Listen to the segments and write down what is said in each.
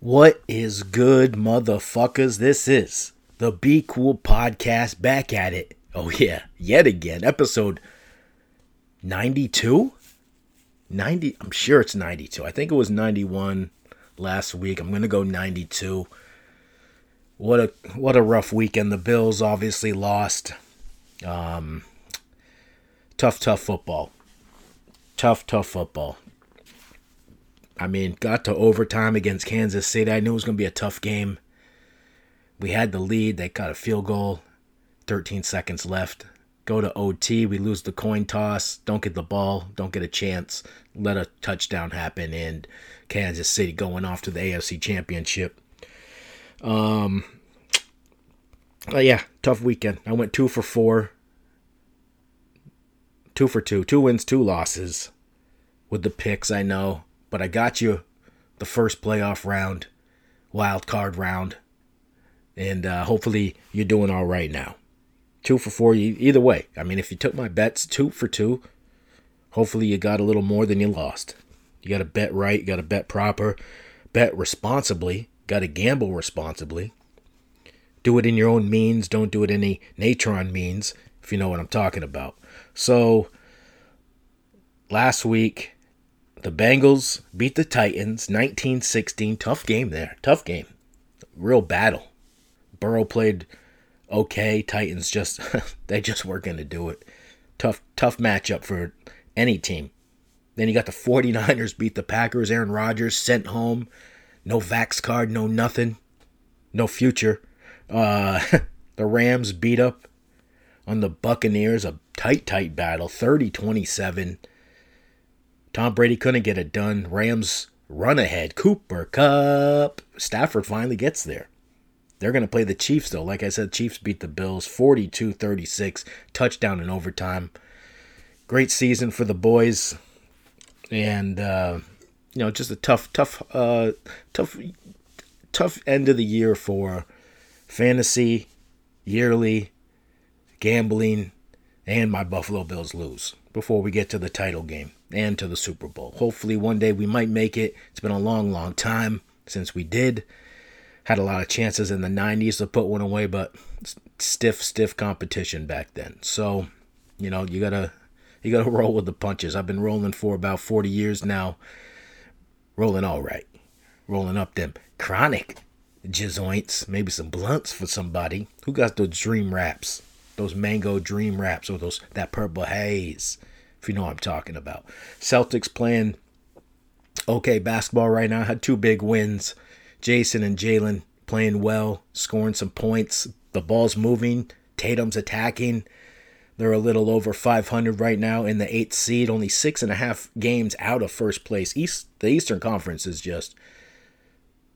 What is good, motherfuckers? This is the Be Cool podcast back at it. Oh, yeah, yet again. Episode 92? 90, I'm sure it's 92. I think it was 91 last week. I'm going to go 92. What a what a rough weekend. The Bills obviously lost. Um, tough, tough football. Tough, tough football. I mean, got to overtime against Kansas City. I knew it was going to be a tough game. We had the lead. They got a field goal. 13 seconds left. Go to OT. We lose the coin toss. Don't get the ball. Don't get a chance. Let a touchdown happen. And Kansas City going off to the AFC Championship. Um, uh, yeah, tough weekend. I went two for four. Two for two. Two wins, two losses. With the picks, I know but I got you the first playoff round, wild card round, and uh, hopefully you're doing all right now. Two for four, either way. I mean, if you took my bets, two for two, hopefully you got a little more than you lost. You got to bet right, you got to bet proper, bet responsibly, got to gamble responsibly. Do it in your own means, don't do it any Natron means, if you know what I'm talking about. So, last week, the Bengals beat the Titans 1916. Tough game there. Tough game. Real battle. Burrow played okay. Titans just they just weren't going to do it. Tough tough matchup for any team. Then you got the 49ers beat the Packers. Aaron Rodgers sent home. No vax card, no nothing. No future. Uh, the Rams beat up on the Buccaneers. A tight, tight battle. 30 27. Tom Brady couldn't get it done. Rams run ahead. Cooper Kupp. Stafford finally gets there. They're going to play the Chiefs, though. Like I said, Chiefs beat the Bills 42 36, touchdown in overtime. Great season for the boys. And, uh, you know, just a tough, tough, uh, tough, tough end of the year for fantasy, yearly, gambling, and my Buffalo Bills lose before we get to the title game and to the Super Bowl. Hopefully, one day we might make it. It's been a long, long time since we did. Had a lot of chances in the 90s to put one away, but stiff, stiff competition back then. So, you know, you gotta you gotta roll with the punches. I've been rolling for about 40 years now. Rolling all right. Rolling up them chronic jizoints, maybe some blunts for somebody. Who got those dream wraps? Those mango dream wraps or those that purple haze if you know what I'm talking about. Celtics playing okay basketball right now. Had two big wins. Jason and Jalen playing well, scoring some points. The ball's moving. Tatum's attacking. They're a little over 500 right now in the eighth seed, only six and a half games out of first place. East the Eastern Conference is just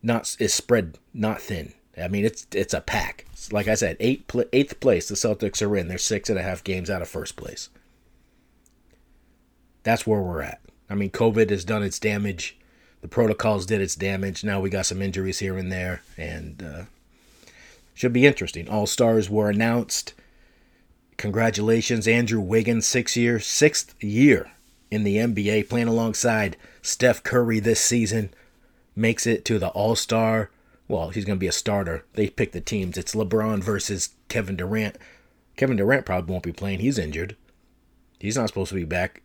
not is spread not thin. I mean it's it's a pack. Like I said, eight eighth place the Celtics are in. They're six and a half games out of first place that's where we're at. I mean, COVID has done its damage. The protocols did its damage. Now we got some injuries here and there, and uh, should be interesting. All stars were announced. Congratulations, Andrew Wiggins, six year, sixth year in the NBA, playing alongside Steph Curry this season, makes it to the All Star. Well, he's going to be a starter. They pick the teams. It's LeBron versus Kevin Durant. Kevin Durant probably won't be playing. He's injured. He's not supposed to be back.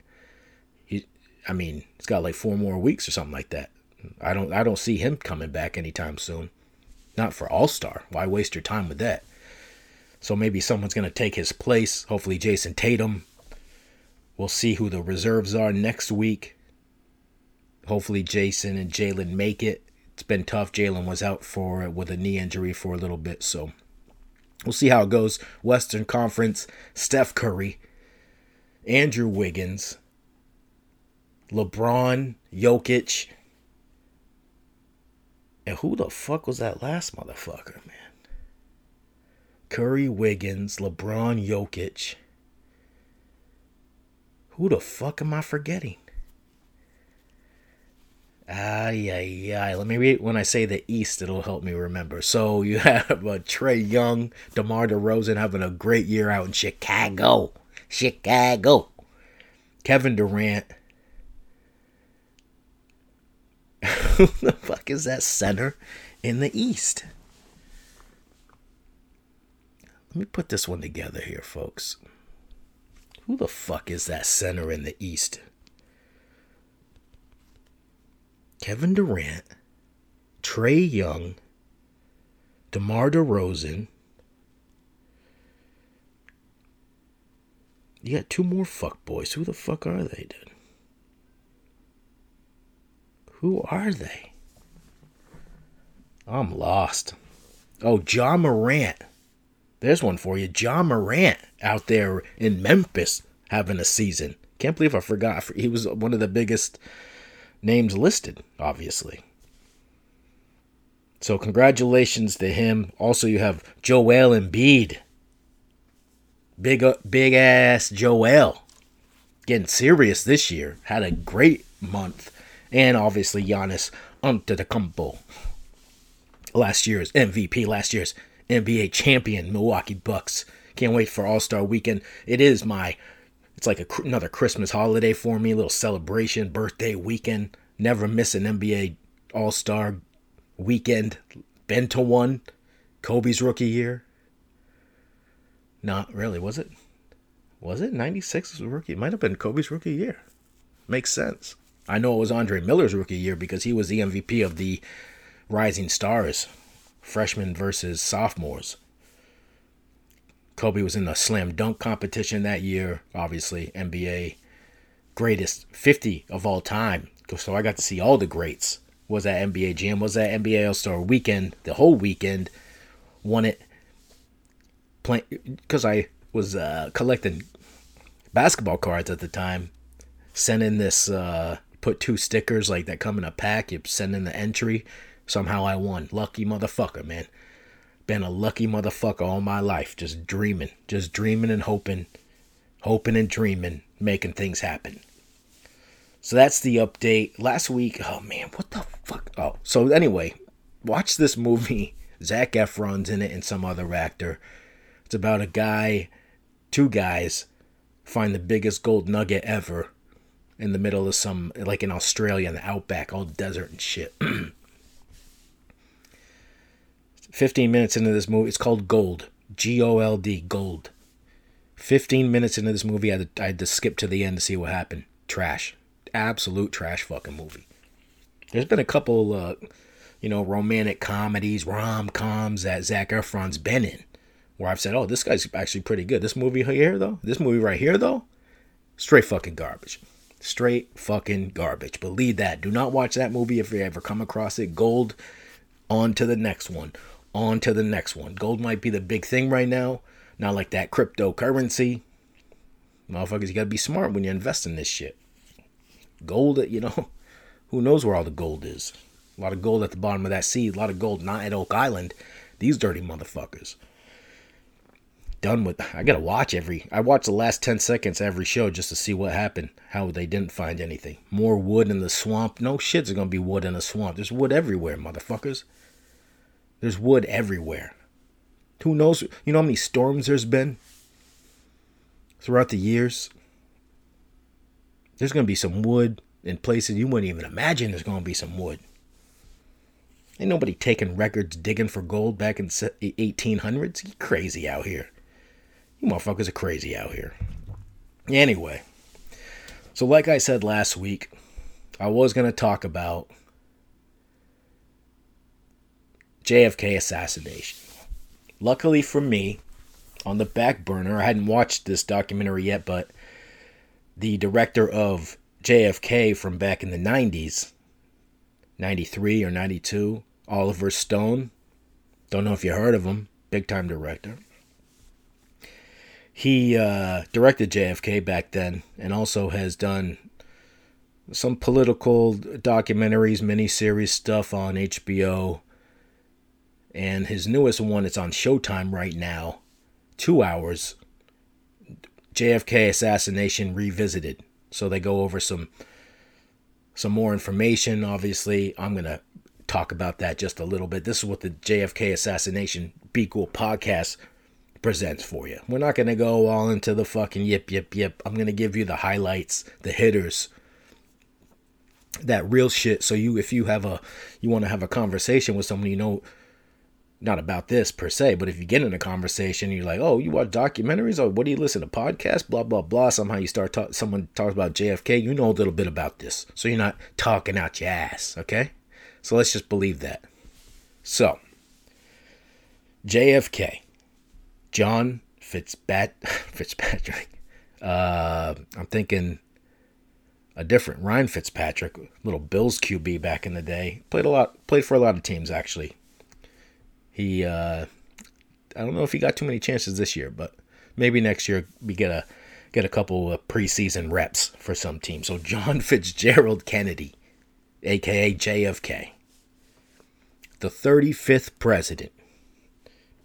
I mean, it's got like four more weeks or something like that. I don't I don't see him coming back anytime soon. Not for All Star. Why waste your time with that? So maybe someone's gonna take his place. Hopefully Jason Tatum. We'll see who the reserves are next week. Hopefully Jason and Jalen make it. It's been tough. Jalen was out for with a knee injury for a little bit, so we'll see how it goes. Western Conference, Steph Curry, Andrew Wiggins, LeBron, Jokic. And who the fuck was that last motherfucker, man? Curry, Wiggins, LeBron, Jokic. Who the fuck am I forgetting? Ay, ay, ay. Let me read when I say the East, it'll help me remember. So you have uh, Trae Young, DeMar DeRozan having a great year out in Chicago. Chicago. Kevin Durant, Who the fuck is that center in the East? Let me put this one together here, folks. Who the fuck is that center in the East? Kevin Durant, Trae Young, DeMar DeRozan. You got two more fuck boys. Who the fuck are they, dude? Who are they? I'm lost. Oh, Ja Morant. There's one for you. Ja Morant out there in Memphis having a season. Can't believe I forgot. He was one of the biggest names listed, obviously. So congratulations to him. Also, you have Joel Embiid. Big, uh, big ass Joel. Getting serious this year. Had a great month. And obviously Giannis Antetokounmpo. Last year's MVP, last year's NBA champion, Milwaukee Bucks. Can't wait for All Star Weekend. It is my, it's like a, another Christmas holiday for me. A little celebration, birthday weekend. Never miss an NBA All Star weekend. Been to one. Kobe's rookie year. Not really, was it? Was it 96 was rookie? It might have been Kobe's rookie year. Makes sense. I know it was Andre Miller's rookie year because he was the MVP of the Rising Stars, freshmen versus sophomores. Kobe was in the slam dunk competition that year, obviously, NBA greatest 50 of all time. So I got to see all the greats. Was that NBA Jam? Was that NBA All Star Weekend? The whole weekend. Won it. Because I was uh, collecting basketball cards at the time. Sent in this, uh, put two stickers like that come in a pack. You send in the entry. Somehow I won. Lucky motherfucker, man. Been a lucky motherfucker all my life. Just dreaming. Just dreaming and hoping. Hoping and dreaming. Making things happen. So that's the update. Last week, oh man, what the fuck? Oh, so anyway, watch this movie. Zac Efron's in it and some other actor. It's about a guy, two guys, find the biggest gold nugget ever in the middle of some, like in Australia, in the outback, all desert and shit. 15 minutes into this movie, it's called Gold. G O L D, Gold. 15 minutes into this movie, I had, to, I had to skip to the end to see what happened. Trash absolute trash fucking movie. There's been a couple, uh, you know, romantic comedies, rom coms that Zac Efron's been in, where I've said, "Oh, this guy's actually pretty good." This movie here, though, this movie right here, though, straight fucking garbage. Straight fucking garbage. Believe that. Do not watch that movie if you ever come across it. Gold. On to the next one. On to the next one. Gold might be the big thing right now. Not like that cryptocurrency. Motherfuckers, you gotta be smart when you invest in this shit. Gold, you know, who knows where all the gold is? A lot of gold at the bottom of that sea, a lot of gold not at Oak Island. These dirty motherfuckers. Done with. I gotta watch every. I watch the last 10 seconds every show just to see what happened. How they didn't find anything. More wood in the swamp. No shit's gonna be wood in the swamp. There's wood everywhere, motherfuckers. There's wood everywhere. Who knows? You know how many storms there's been throughout the years? There's to be some wood in places you wouldn't even imagine there's to be some wood. Ain't nobody taking records digging for gold back in 1800s. You crazy out here. You motherfuckers are crazy out here. Anyway, so like I said last week, I was going to talk about JFK assassination. Luckily for me, on the back burner, I hadn't watched this documentary yet, but the director of JFK from back in the 90s, 93 or 92, Oliver Stone. Don't know if you heard of him. Big time director. He uh, directed JFK back then and also has done some political documentaries, miniseries stuff on HBO. And his newest one, it's on Showtime right now. Two hours. JFK assassination revisited. So they go over some some more information. Obviously, I'm gonna talk about that just a little bit. This is what the JFK assassination Be Cool podcast presents for you. We're not gonna go all into the fucking yip yip yip. I'm gonna give you the highlights, the hitters. that real shit. So you, if you have a, you want to have a conversation with someone you know, not about this per se, but if you get in a conversation, you're like, oh, you watch documentaries or what do you listen to podcasts, blah blah blah. Somehow you start talk, someone talks about JFK, you know a little bit about this, so you're not talking out your ass, okay? So let's just believe that. So JFK, John Fitzpat Fitzpatrick. Uh, I'm thinking a different Ryan Fitzpatrick, little Bills QB back in the day. Played a lot, played for a lot of teams actually. He, uh, I don't know if he got too many chances this year, but maybe next year we get a get a couple of preseason reps for some team. So John Fitzgerald Kennedy, aka JFK, the 35th president.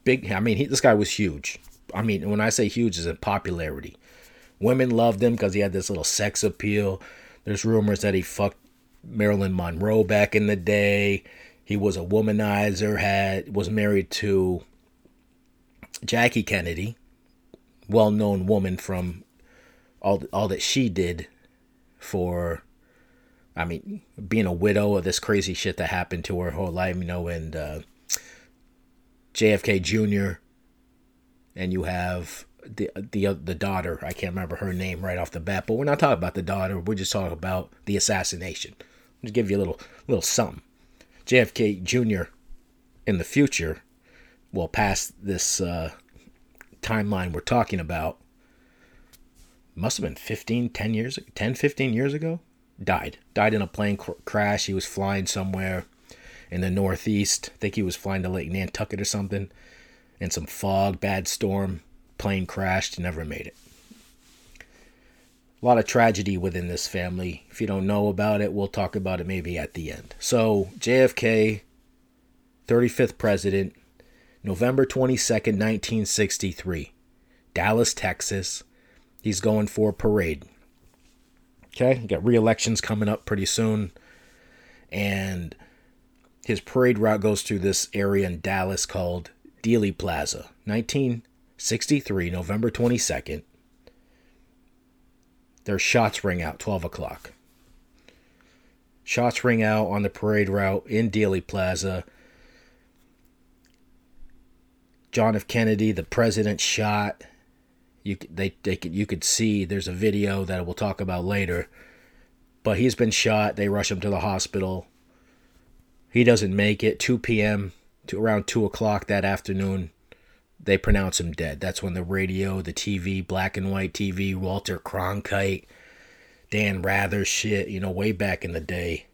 Big, I mean, he, this guy was huge. I mean, when I say huge, is in popularity. Women loved him because he had this little sex appeal. There's rumors that he fucked Marilyn Monroe back in the day. He was a womanizer, had was married to Jackie Kennedy, well-known woman from all all that she did for I mean, being a widow of this crazy shit that happened to her whole life, you know, and uh, JFK Jr. and you have the the the daughter. I can't remember her name right off the bat, but we're not talking about the daughter. We're just talking about the assassination. Just give you a little little something. JFK Jr. in the future, well, past this uh, timeline we're talking about, must have been 15, 10 years, 10, 15 years ago, died. Died in a plane cr- crash. He was flying somewhere in the Northeast. I think he was flying to Lake Nantucket or something. And some fog, bad storm, plane crashed, never made it. A lot of tragedy within this family. If you don't know about it, we'll talk about it maybe at the end. So, JFK, 35th president, November 22nd, 1963, Dallas, Texas. He's going for a parade. Okay, got re-elections coming up pretty soon, and his parade route goes through this area in Dallas called Dealey Plaza. 1963, November 22nd. Their shots ring out 12 o'clock. Shots ring out on the parade route in Dealey Plaza. John F. Kennedy, the president, shot. You they they could you could see there's a video that we'll talk about later. But he's been shot. They rush him to the hospital. He doesn't make it. 2 p.m. to around 2 o'clock that afternoon, they pronounce him dead. That's when the radio, the TV, black and white TV, Walter Cronkite, Dan Rather shit, you know, way back in the day.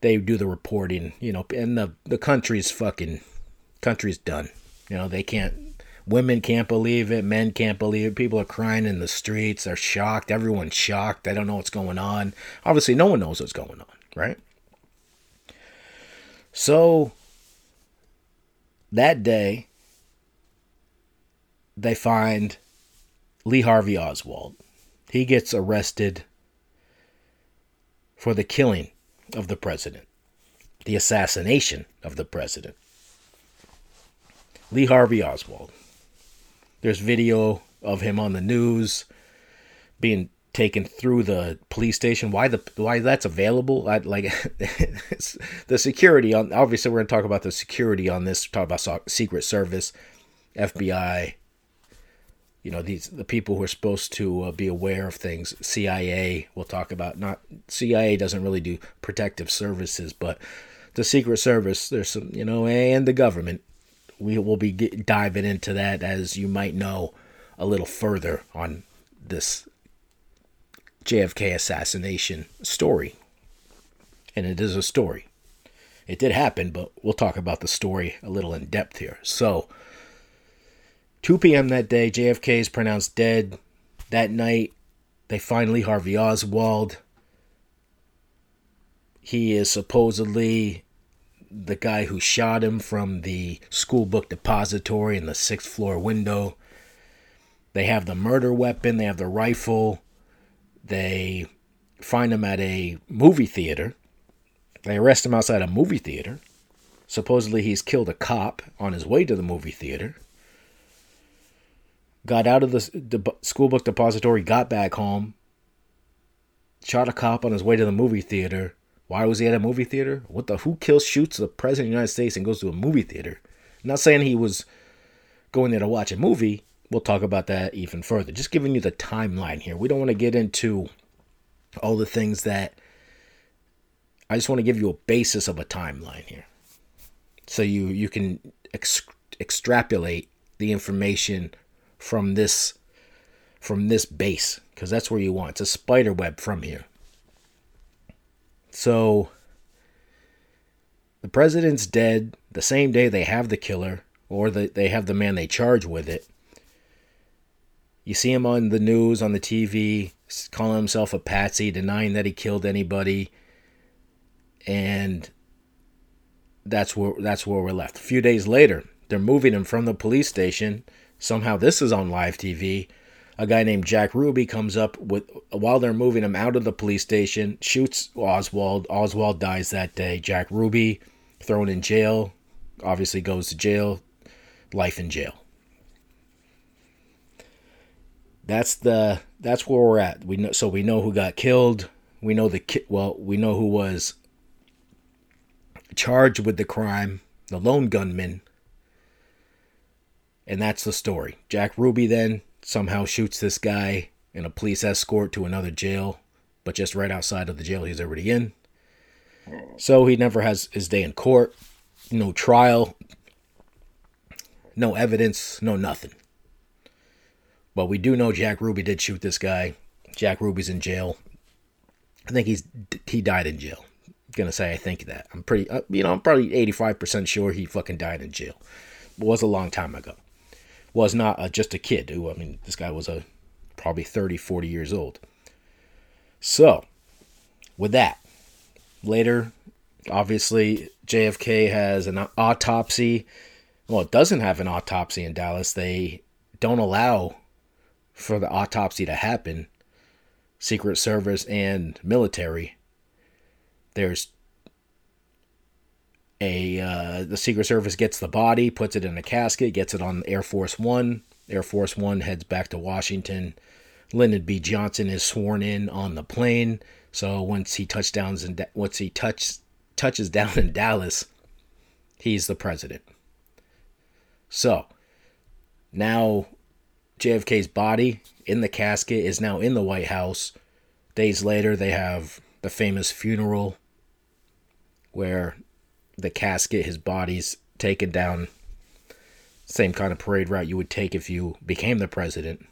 They do the reporting, you know, and the the country's fucking country's done. You know, they can't women can't believe it, men can't believe it. People are crying in the streets, they're shocked, everyone's shocked. They don't know what's going on. Obviously, no one knows what's going on, right? So that day they find Lee Harvey Oswald. He gets arrested for the killing of the president, the assassination of the president. Lee Harvey Oswald. There's video of him on the news being taken through the police station. Why the why that's available? I, like the security on. Obviously, we're gonna talk about the security on this. Talk about Secret Service, FBI, you know these the people who are supposed to uh, be aware of things cia we'll talk about not cia doesn't really do protective services but the secret service there's some you know and the government we will be diving into that as you might know a little further on this jfk assassination story and it is a story it did happen but we'll talk about the story a little in depth here so 2 p.m. that day, JFK is pronounced dead. That night, they find Lee Harvey Oswald. He is supposedly the guy who shot him from the school book depository in the sixth floor window. They have the murder weapon, they have the rifle. They find him at a movie theater. They arrest him outside a movie theater. Supposedly, he's killed a cop on his way to the movie theater got out of the, the school book depository, got back home, shot a cop on his way to the movie theater. Why was he at a movie theater? What the who kills shoots the president of the United States and goes to a movie theater? I'm not saying he was going there to watch a movie. We'll talk about that even further. Just giving you the timeline here. We don't want to get into all the things that I just want to give you a basis of a timeline here. So you you can ex- extrapolate the information from this from this base because that's where you want. It's a spider web from here. So the president's dead the same day they have the killer or the, they have the man they charge with it. You see him on the news, on the TV, calling himself a patsy, denying that he killed anybody. And that's where that's where we're left. A few days later, they're moving him from the police station. Somehow this is on live TV. A guy named Jack Ruby comes up with while they're moving him out of the police station, shoots Oswald. Oswald dies that day. Jack Ruby thrown in jail, obviously goes to jail, life in jail. That's the that's where we're at. We know so we know who got killed. We know the ki- well, we know who was charged with the crime, the lone gunman. And that's the story. Jack Ruby then somehow shoots this guy in a police escort to another jail, but just right outside of the jail he's already in. So he never has his day in court, no trial, no evidence, no nothing. But we do know Jack Ruby did shoot this guy. Jack Ruby's in jail. I think he's he died in jail. I'm gonna say I think that. I'm pretty, uh, you know, I'm probably 85% sure he fucking died in jail. It was a long time ago. Was not a, just a kid who, I mean, this guy was a probably 30, 40 years old. So, with that, later, obviously, JFK has an autopsy well, it doesn't have an autopsy in Dallas. They don't allow for the autopsy to happen. Secret Service and military. There's a uh, the Secret Service gets the body, puts it in a casket, gets it on Air Force One. Air Force One heads back to Washington. Lyndon B. Johnson is sworn in on the plane. So once he touchdowns and once he touch touches down in Dallas, he's the president. So now JFK's body in the casket is now in the White House. Days later, they have the famous funeral where the casket, his body's taken down. Same kind of parade route you would take if you became the president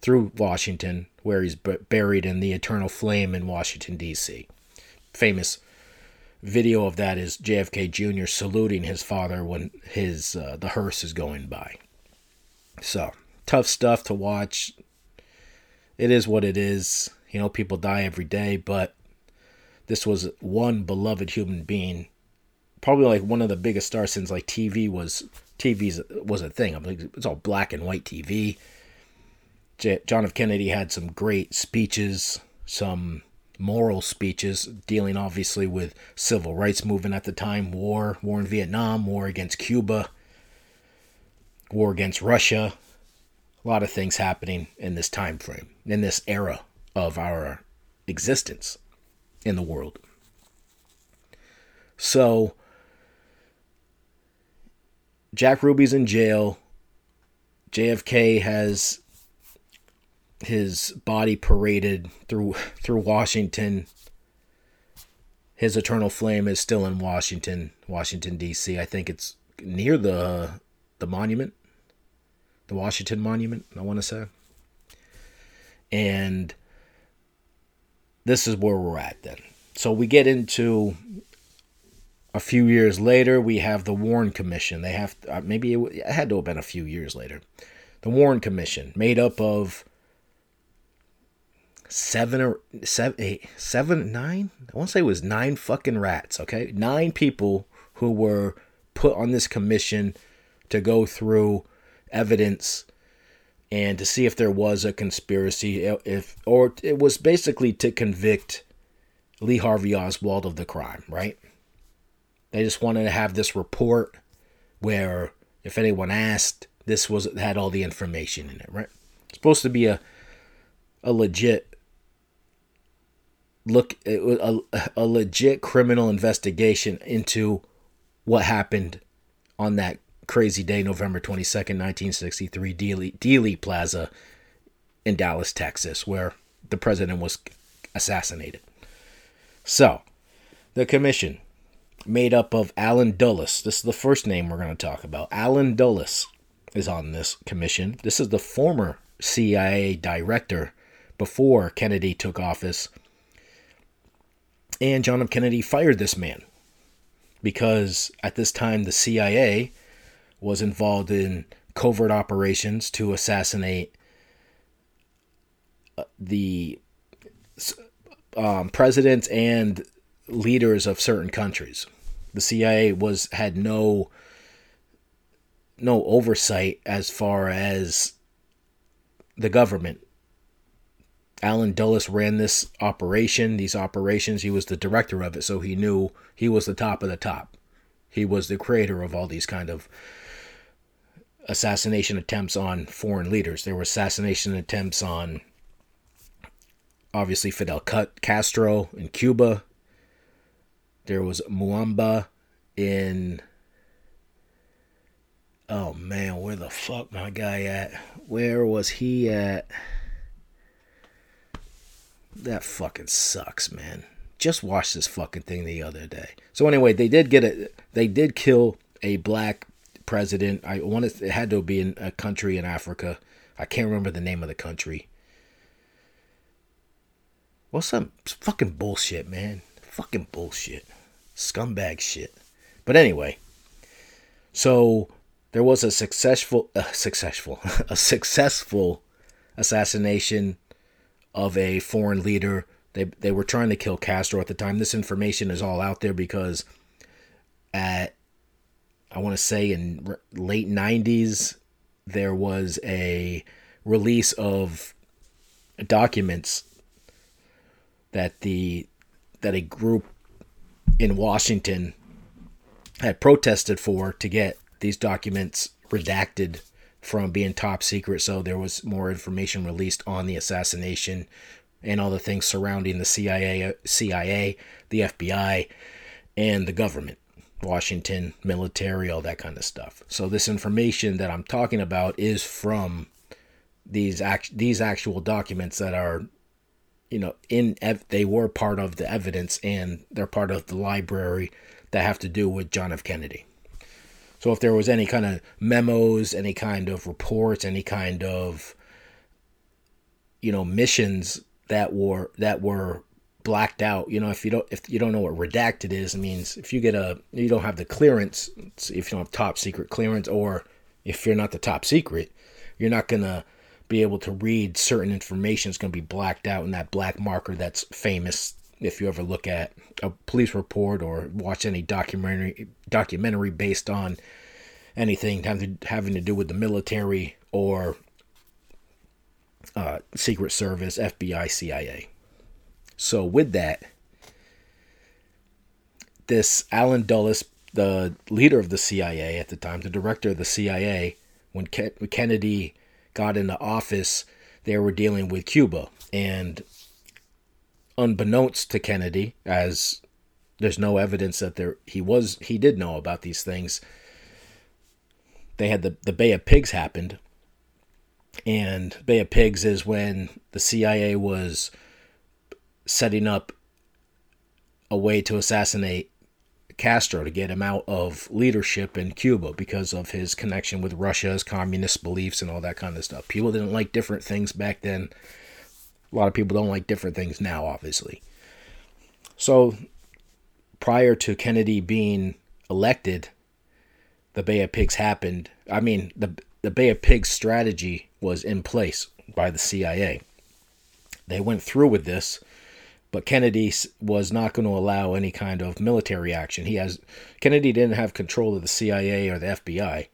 through Washington, where he's buried in the eternal flame in Washington, D.C. Famous video of that is JFK Jr. saluting his father when his uh, the hearse is going by. So tough stuff to watch. It is what it is. You know, people die every day, but this was one beloved human being. Probably like one of the biggest stars since like TV was TV's was a thing. I'm like it's all black and white TV. J- John F. Kennedy had some great speeches, some moral speeches dealing obviously with civil rights movement at the time, war, war in Vietnam, war against Cuba, war against Russia. A lot of things happening in this time frame, in this era of our existence in the world. So Jack Ruby's in jail. JFK has his body paraded through through Washington. His eternal flame is still in Washington, Washington D.C. I think it's near the the monument, the Washington Monument. I want to say, and this is where we're at then. So we get into a few years later. We have the Warren Commission. They have uh, maybe it, it had to have been a few years later. The Warren Commission, made up of seven or seven, eight, seven, nine. I want to say it was nine fucking rats. Okay, nine people who were put on this commission to go through evidence and to see if there was a conspiracy, uh, if or it was basically to convict Lee Harvey Oswald of the crime. Right? They just wanted to have this report where, if anyone asked, this was had all the information in it. Right? It's supposed to be a a legit look a, a legit criminal investigation into what happened on that crazy day, November 22nd, 1963, Dealey, Dealey Plaza in Dallas, Texas, where the president was assassinated. So, the commission, made up of Allen Dulles, this is the first name we're going to talk about. Allen Dulles is on this commission. This is the former CIA director before Kennedy took office. And John F. Kennedy fired this man because at this time the CIA was involved in covert operations to assassinate uh, the um, presidents and leaders of certain countries. The CIA was had no no oversight as far as the government. Allen Dulles ran this operation, these operations. He was the director of it, so he knew he was the top of the top. He was the creator of all these kind of assassination attempts on foreign leaders. There were assassination attempts on obviously Fidel Castro in Cuba. There was Muamba in Oh man, where the fuck my guy at? Where was he at? That fucking sucks, man. Just watched this fucking thing the other day. So anyway, they did get it. They did kill a black president. I wanted it had to be in a country in Africa. I can't remember the name of the country. What's some fucking bullshit, man? Fucking bullshit. Scumbag shit. But anyway, so there was a successful uh, successful a successful assassination of a foreign leader. They they were trying to kill Castro at the time. This information is all out there because at I want to say in late 90s there was a release of documents that the that a group in Washington had protested for to get these documents redacted from being top secret, so there was more information released on the assassination and all the things surrounding the CIA, CIA, the FBI, and the government, Washington military, all that kind of stuff. So this information that I'm talking about is from these act these actual documents that are you know in ev- they were part of the evidence and they're part of the library that have to do with John F Kennedy. So if there was any kind of memos, any kind of reports, any kind of you know missions that were that were blacked out, you know, if you don't if you don't know what redacted is, it means if you get a you don't have the clearance, if you don't have top secret clearance or if you're not the top secret, you're not going to be able to read certain information It's going to be blacked out in that black marker that's famous if you ever look at a police report or watch any documentary documentary based on anything having to, having to do with the military or uh, Secret Service, FBI, CIA. So with that, this Allen Dulles, the leader of the CIA at the time, the director of the CIA, when Kennedy got into office, they were dealing with Cuba and unbeknownst to Kennedy, as there's no evidence that there he was he did know about these things. They had the the Bay of Pigs happened, and Bay of Pigs is when the CIA was setting up a way to assassinate Castro to get him out of leadership in Cuba because of his connection with Russia's communist beliefs and all that kind of stuff. People didn't like different things back then a lot of people don't like different things now, obviously. So prior to Kennedy being elected, the Bay of Pigs happened. I mean, the the Bay of Pigs strategy was in place by the CIA. They went through with this, but Kennedy was not going to allow any kind of military action. He has Kennedy didn't have control of the CIA or the FBI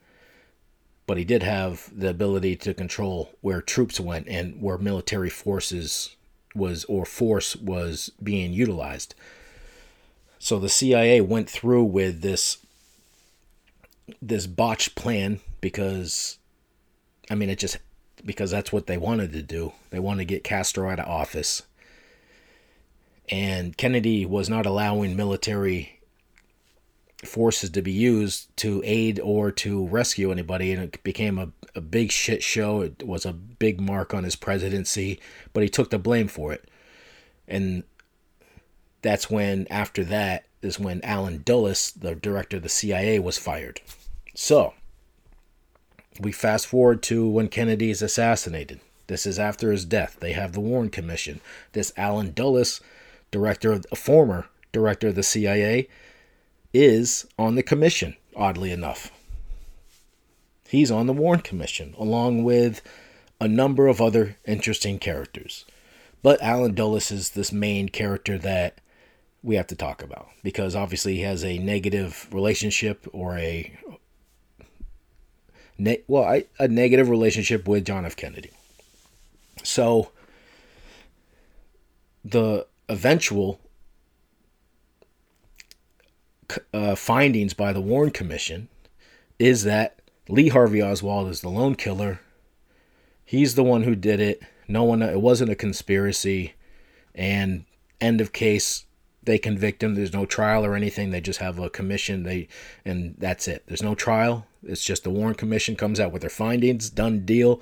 but he did have the ability to control where troops went and where military forces was or force was being utilized. So the CIA went through with this this botched plan because I mean it just because that's what they wanted to do. They wanted to get Castro out of office. And Kennedy was not allowing military forces to be used to aid or to rescue anybody, and it became a, a big shit show. It was a big mark on his presidency, but he took the blame for it. And that's when, after that, is when Allen Dulles, the director of the CIA, was fired. So, we fast forward to when Kennedy is assassinated. This is after his death. They have the Warren Commission. This Allen Dulles, director of a former director of the CIA, is on the commission, oddly enough. He's on the Warren Commission, along with a number of other interesting characters. But Allen Dulles is this main character that we have to talk about because obviously he has a negative relationship or a ne- well, I, a negative relationship with John F. Kennedy. So the eventual uh, findings by the Warren Commission is that Lee Harvey Oswald is the lone killer. He's the one who did it. No one. It wasn't a conspiracy. And end of case. They convict him. There's no trial or anything. They just have a commission. They and that's it. There's no trial. It's just the Warren Commission comes out with their findings. Done deal.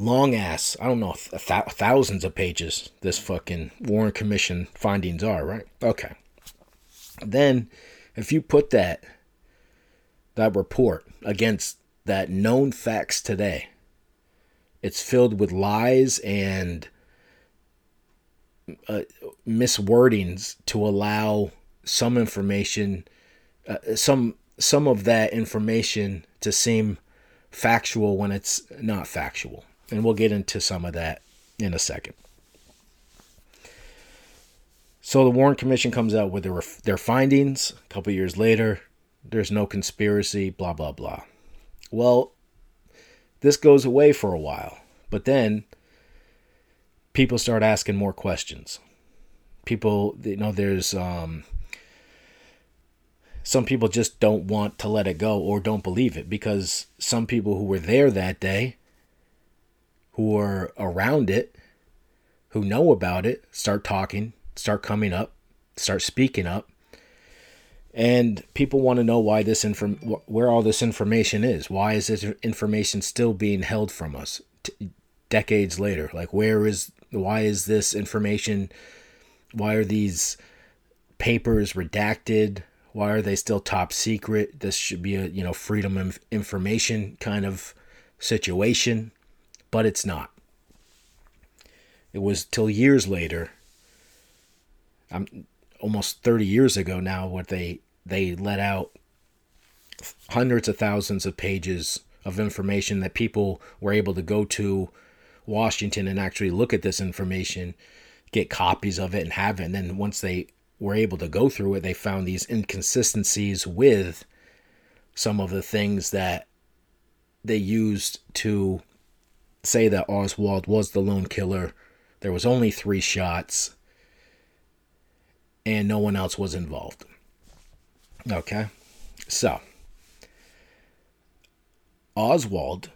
Long ass. I don't know. Th- thousands of pages. This fucking Warren Commission findings are right. Okay. Then, if you put that that report against that known facts today, it's filled with lies and uh, miswordings to allow some information, uh, some some of that information to seem factual when it's not factual, and we'll get into some of that in a second. So the Warren Commission comes out with their their findings a couple years later. There's no conspiracy, blah blah blah. Well, this goes away for a while, but then people start asking more questions. People, you know, there's um, some people just don't want to let it go or don't believe it because some people who were there that day, who are around it, who know about it, start talking, start coming up, start speaking up. And people want to know why this inform where all this information is. Why is this information still being held from us t- decades later? Like where is why is this information why are these papers redacted? Why are they still top secret? This should be a, you know, freedom of information kind of situation, but it's not. It was till years later I'm almost 30 years ago now what they they let out hundreds of thousands of pages of information that people were able to go to Washington and actually look at this information, get copies of it and have it. And then once they were able to go through it, they found these inconsistencies with some of the things that they used to say that Oswald was the lone killer. There was only three shots and no one else was involved. Okay? So, Oswald,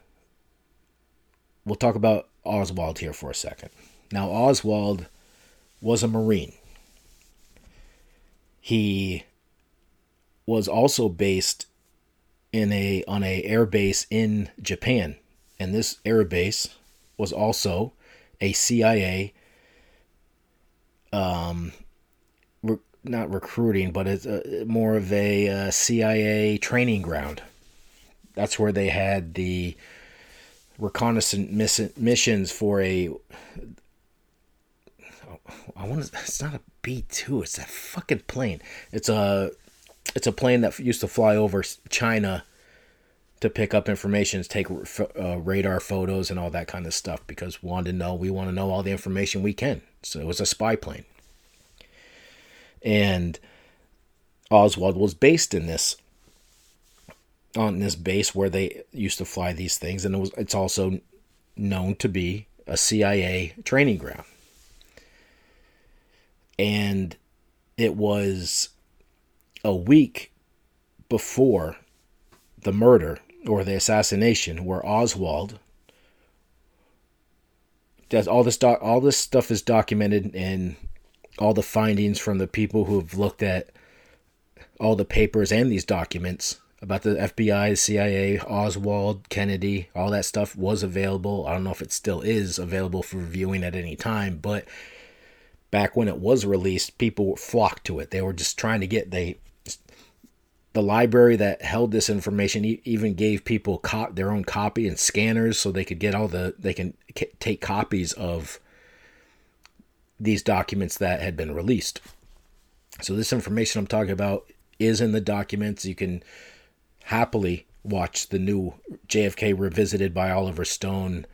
we'll talk about Oswald here for a second. Now, Oswald was a Marine. He was also based in a on a air base in Japan, and this air base was also a CIA um, not recruiting, but it's a, more of a, a uh, CIA training ground. That's where they had the reconnaissance miss- missions for a. I want to. It's not a B two. It's a fucking plane. It's a. It's a plane that used to fly over China to pick up information, take uh, radar photos and all that kind of stuff because we wanted to know. We want to know all the information we can. So it was a spy plane and Oswald was based in this on this base where they used to fly these things, and it was it's also known to be a CIA training ground. And it was a week before the murder or the assassination where Oswald does all this doc, all this stuff is documented in all the findings from the people who have looked at all the papers and these documents about the FBI, CIA, Oswald, Kennedy, all that stuff was available. I don't know if it still is available for viewing at any time, but back when it was released, people flocked to it. They were just trying to get they the library that held this information even gave people co- their own copy and scanners so they could get all the they can c- take copies of these documents that had been released. So this information I'm talking about is in the documents. You can happily watch the new JFK Revisited by Oliver Stone.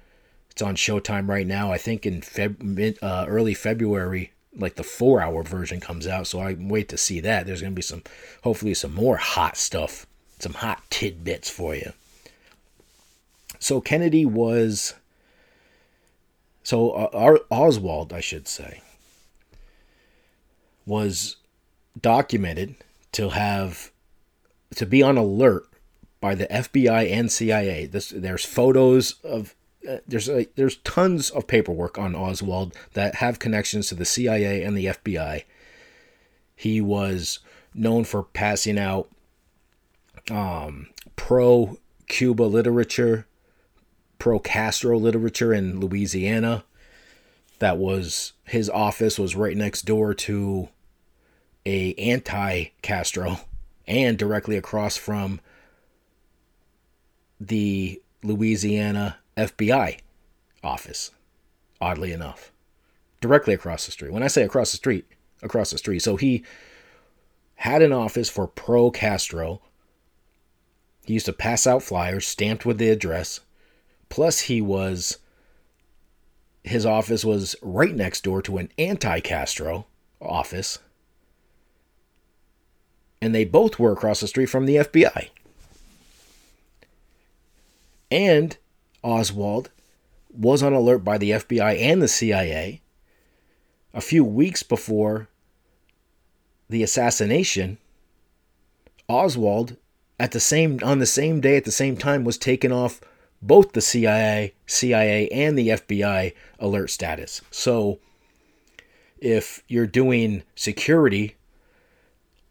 It's on Showtime right now. I think in Feb, mid, uh, early February like the four hour version comes out. So I wait to see that. There's going to be some, hopefully, some more hot stuff, some hot tidbits for you. So Kennedy was, so uh, Oswald, I should say, was documented to have, to be on alert by the FBI and CIA. This, there's photos of there's a, there's tons of paperwork on Oswald that have connections to the CIA and the FBI. He was known for passing out um, pro Cuba literature, pro Castro literature in Louisiana. That was his office was right next door to a anti Castro and directly across from the Louisiana FBI office, oddly enough, directly across the street. When I say across the street, across the street. So he had an office for pro Castro. He used to pass out flyers stamped with the address. Plus, he was, his office was right next door to an anti Castro office. And they both were across the street from the FBI. And Oswald was on alert by the FBI and the CIA a few weeks before the assassination. Oswald, at the same on the same day at the same time, was taken off both the CIA, CIA and the FBI alert status. So, if you're doing security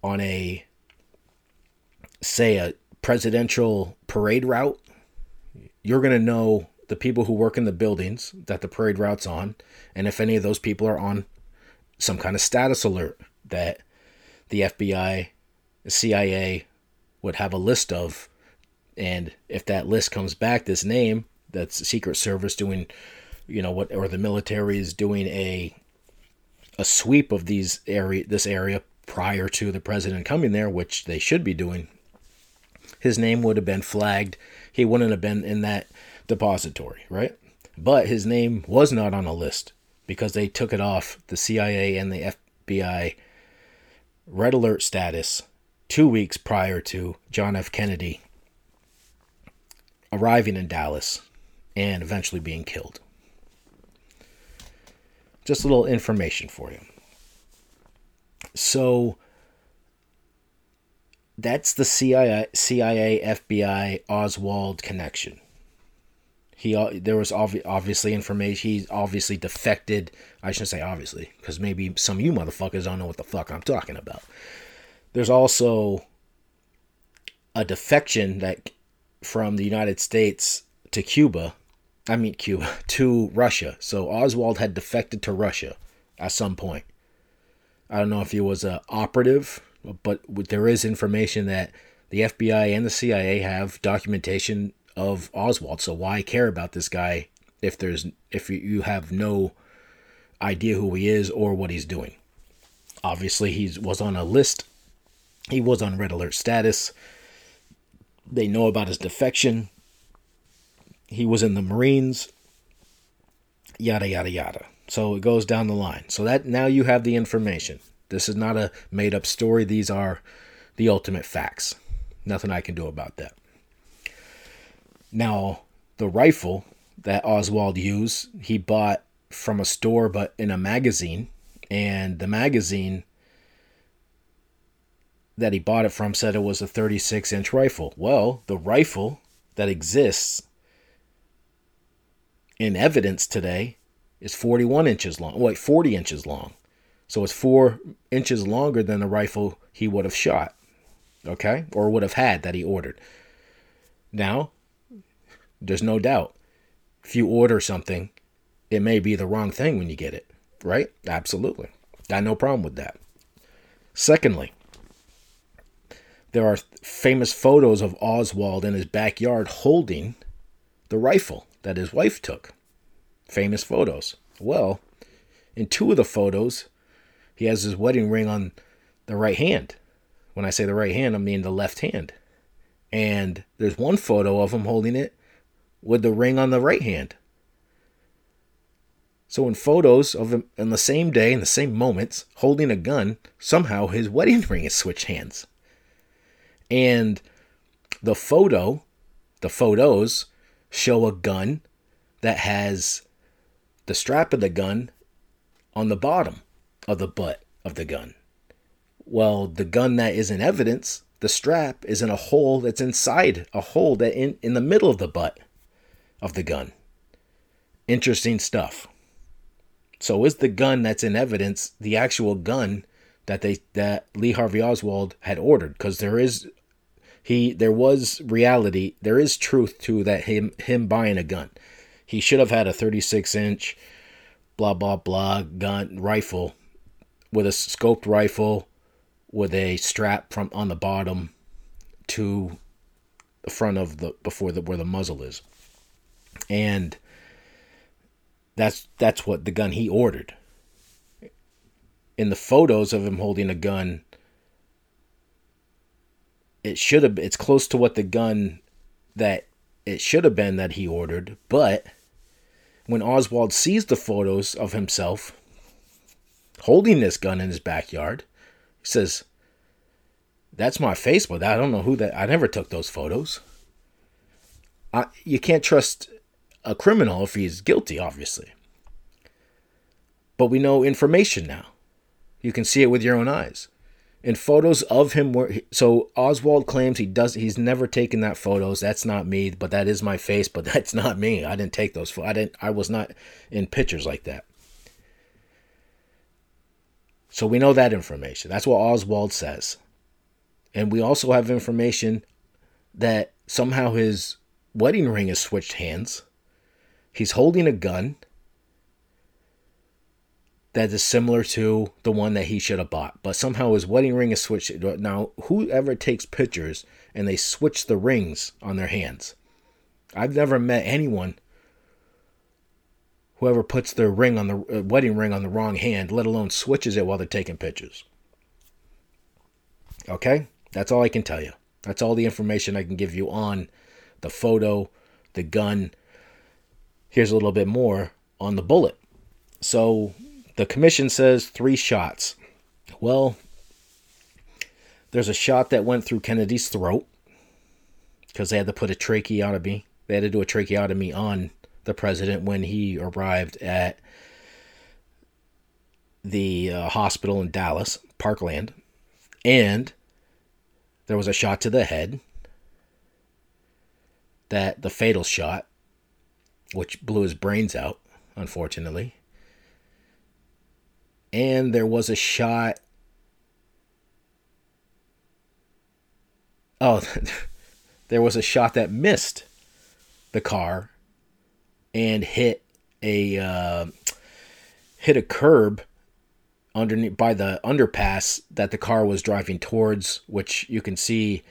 on a say a presidential parade route you're going to know the people who work in the buildings that the parade route's on, and if any of those people are on some kind of status alert that the FBI, the CIA would have a list of. And if that list comes back, this name, that's Secret Service doing, you know, what, or the military is doing a a sweep of these area, this area prior to the president coming there, which they should be doing. His name would have been flagged he wouldn't have been in that depository, right? But his name was not on a list because they took it off the CIA and the FBI red alert status two weeks prior to John F. Kennedy arriving in Dallas and eventually being killed. Just a little information for you. So, that's the CIA, CIA, FBI, Oswald connection. He uh, there was obvi- obviously information. He obviously defected. I shouldn't say obviously, because maybe some of you motherfuckers don't know what the fuck I'm talking about. There's also a defection that from the United States to Cuba. I mean Cuba to Russia. So Oswald had defected to Russia at some point. I don't know if he was a operative but there is information that the FBI and the CIA have documentation of Oswald. So why care about this guy if there's if you have no idea who he is or what he's doing? Obviously, he was on a list. He was on red alert status. They know about his defection. He was in the Marines. Yada yada yada. So it goes down the line. So that now you have the information. This is not a made up story. These are the ultimate facts. Nothing I can do about that. Now, the rifle that Oswald used, he bought from a store but in a magazine. And the magazine that he bought it from said it was a 36 inch rifle. Well, the rifle that exists in evidence today is 41 inches long. Wait, 40 inches long. So it's four inches longer than the rifle he would have shot, okay, or would have had that he ordered. Now, there's no doubt. If you order something, it may be the wrong thing when you get it, right? Absolutely. Got no problem with that. Secondly, there are famous photos of Oswald in his backyard holding the rifle that his wife took. Famous photos. Well, in two of the photos, he has his wedding ring on the right hand. When I say the right hand, I mean the left hand. And there's one photo of him holding it with the ring on the right hand. So in photos of him on the same day, in the same moments, holding a gun, somehow his wedding ring is switched hands. And the photo, the photos show a gun that has the strap of the gun on the bottom of the butt of the gun. Well, the gun that is in evidence, the strap is in a hole that's inside a hole that in, in the middle of the butt of the gun. Interesting stuff. So is the gun that's in evidence the actual gun that they that Lee Harvey Oswald had ordered? Because there is he there was reality, there is truth to that him him buying a gun. He should have had a 36 inch blah blah blah gun rifle with a scoped rifle with a strap from on the bottom to the front of the before the where the muzzle is. And that's that's what the gun he ordered. In the photos of him holding a gun, it should have it's close to what the gun that it should have been that he ordered, but when Oswald sees the photos of himself holding this gun in his backyard. He says, That's my face, but I don't know who that I never took those photos. I, you can't trust a criminal if he's guilty, obviously. But we know information now. You can see it with your own eyes. In photos of him where so Oswald claims he does he's never taken that photos. That's not me, but that is my face, but that's not me. I didn't take those photos I didn't I was not in pictures like that. So we know that information. That's what Oswald says. And we also have information that somehow his wedding ring has switched hands. He's holding a gun that is similar to the one that he should have bought. But somehow his wedding ring is switched. Now, whoever takes pictures and they switch the rings on their hands, I've never met anyone whoever puts their ring on the uh, wedding ring on the wrong hand, let alone switches it while they're taking pictures. Okay? That's all I can tell you. That's all the information I can give you on the photo, the gun. Here's a little bit more on the bullet. So the commission says three shots. Well, there's a shot that went through Kennedy's throat because they had to put a tracheotomy. They had to do a tracheotomy on the president when he arrived at the uh, hospital in Dallas, Parkland, and there was a shot to the head that the fatal shot, which blew his brains out, unfortunately. And there was a shot. Oh, there was a shot that missed the car and hit a uh, hit a curb underneath by the underpass that the car was driving towards, which you can see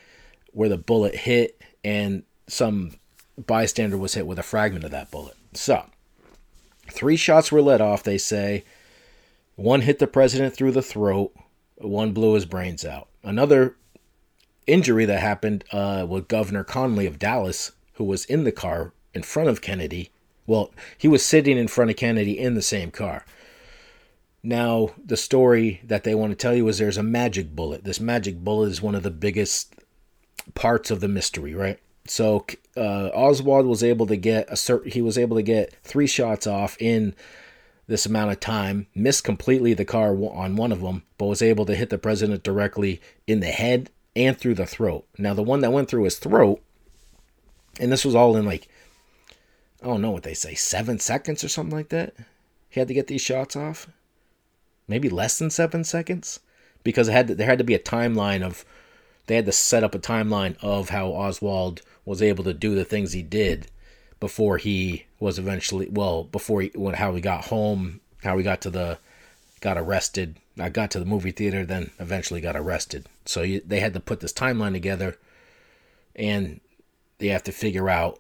where the bullet hit, and some bystander was hit with a fragment of that bullet. So, three shots were let off. They say one hit the president through the throat, one blew his brains out. Another injury that happened uh, with Governor Connally of Dallas, who was in the car in front of Kennedy, well, he was sitting in front of Kennedy in the same car. Now, the story that they want to tell you is there's a magic bullet. This magic bullet is one of the biggest parts of the mystery, right? So uh, Oswald was able to get a certain. He was able to get three shots off in this amount of time. Missed completely the car on one of them, but was able to hit the president directly in the head and through the throat. Now, the one that went through his throat, and this was all in like I don't know what they say, seven seconds or something like that. He had to get these shots off. maybe less than seven seconds, because it had to, there had to be a timeline of they had to set up a timeline of how Oswald was able to do the things he did before he was eventually well before he how he got home, how he got to the got arrested. I got to the movie theater, then eventually got arrested. So you, they had to put this timeline together, and they have to figure out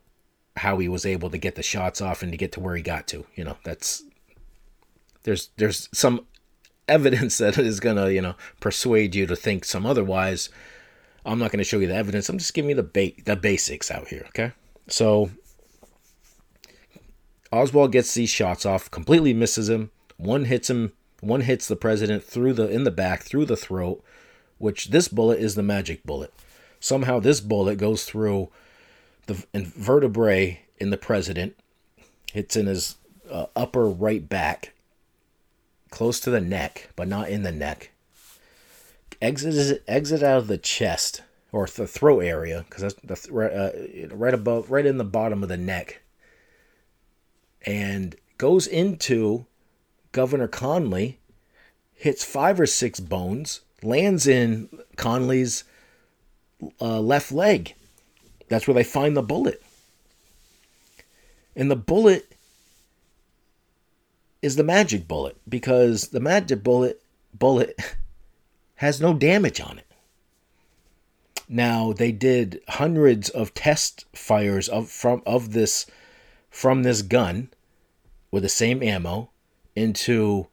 how he was able to get the shots off and to get to where he got to. You know, that's there's there's some evidence that is gonna you know persuade you to think some otherwise. I'm not gonna show you the evidence. I'm just giving you the ba- the basics out here. Okay, so Oswald gets these shots off, completely misses him. One hits him. One hits the president through the in the back through the throat, which this bullet is the magic bullet. Somehow this bullet goes through the vertebrae in the president, hits in his uh, upper right back, close to the neck, but not in the neck. Exit exit out of the chest or the throat area because that's the uh, right above, right in the bottom of the neck, and goes into Governor Connally, hits five or six bones, lands in Connally's uh, left leg that's where they find the bullet. And the bullet is the magic bullet because the magic bullet bullet has no damage on it. Now they did hundreds of test fires of from of this from this gun with the same ammo into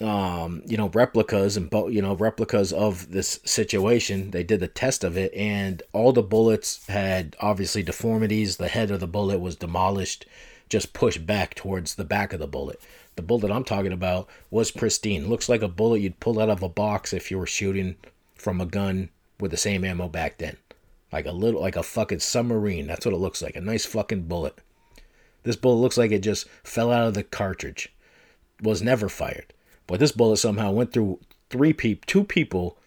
um, you know, replicas and you know replicas of this situation. They did the test of it, and all the bullets had obviously deformities. The head of the bullet was demolished, just pushed back towards the back of the bullet. The bullet I'm talking about was pristine. Looks like a bullet you'd pull out of a box if you were shooting from a gun with the same ammo back then. Like a little, like a fucking submarine. That's what it looks like. A nice fucking bullet. This bullet looks like it just fell out of the cartridge. Was never fired. But this bullet somehow went through three people, two people,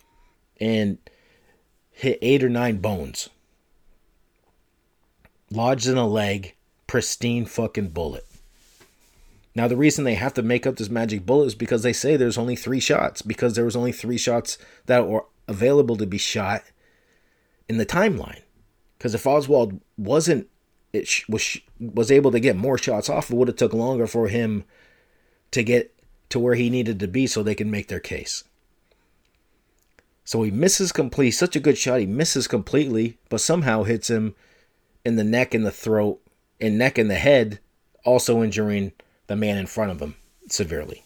and hit eight or nine bones. Lodged in a leg, pristine fucking bullet. Now the reason they have to make up this magic bullet is because they say there's only three shots because there was only three shots that were available to be shot in the timeline. Because if Oswald wasn't it was was able to get more shots off, it would have took longer for him to get to where he needed to be so they can make their case. So he misses complete, such a good shot. He misses completely, but somehow hits him in the neck and the throat, and neck and the head, also injuring the man in front of him severely.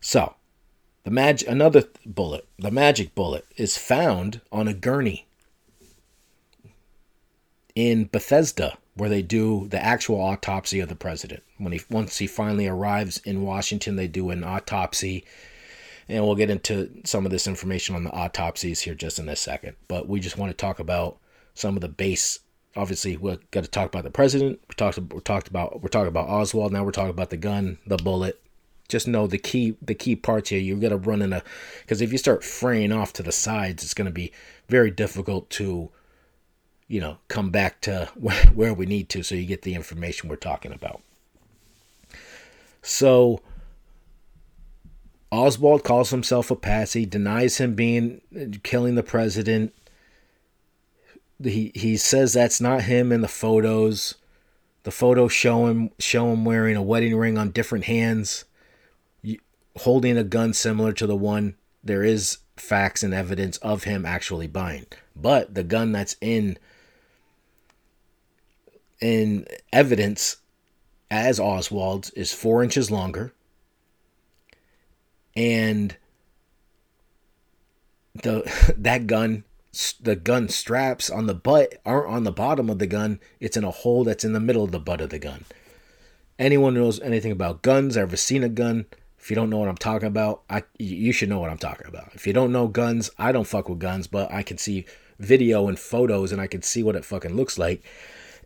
So, the mag another bullet, the magic bullet, is found on a gurney in Bethesda, where they do the actual autopsy of the president. When he once he finally arrives in Washington, they do an autopsy, and we'll get into some of this information on the autopsies here just in a second. But we just want to talk about some of the base. Obviously, we're going to talk about the president. We talked. We talked about. We're talking about Oswald. Now we're talking about the gun, the bullet. Just know the key. The key parts here. You're going to run in a because if you start fraying off to the sides, it's going to be very difficult to you know, come back to where we need to so you get the information we're talking about. So Oswald calls himself a patsy, denies him being killing the president. He he says that's not him in the photos. The photos show him show him wearing a wedding ring on different hands, holding a gun similar to the one there is facts and evidence of him actually buying. But the gun that's in in evidence as Oswald's is four inches longer. And the that gun the gun straps on the butt aren't on the bottom of the gun. It's in a hole that's in the middle of the butt of the gun. Anyone who knows anything about guns, ever seen a gun, if you don't know what I'm talking about, I you should know what I'm talking about. If you don't know guns, I don't fuck with guns, but I can see video and photos and I can see what it fucking looks like.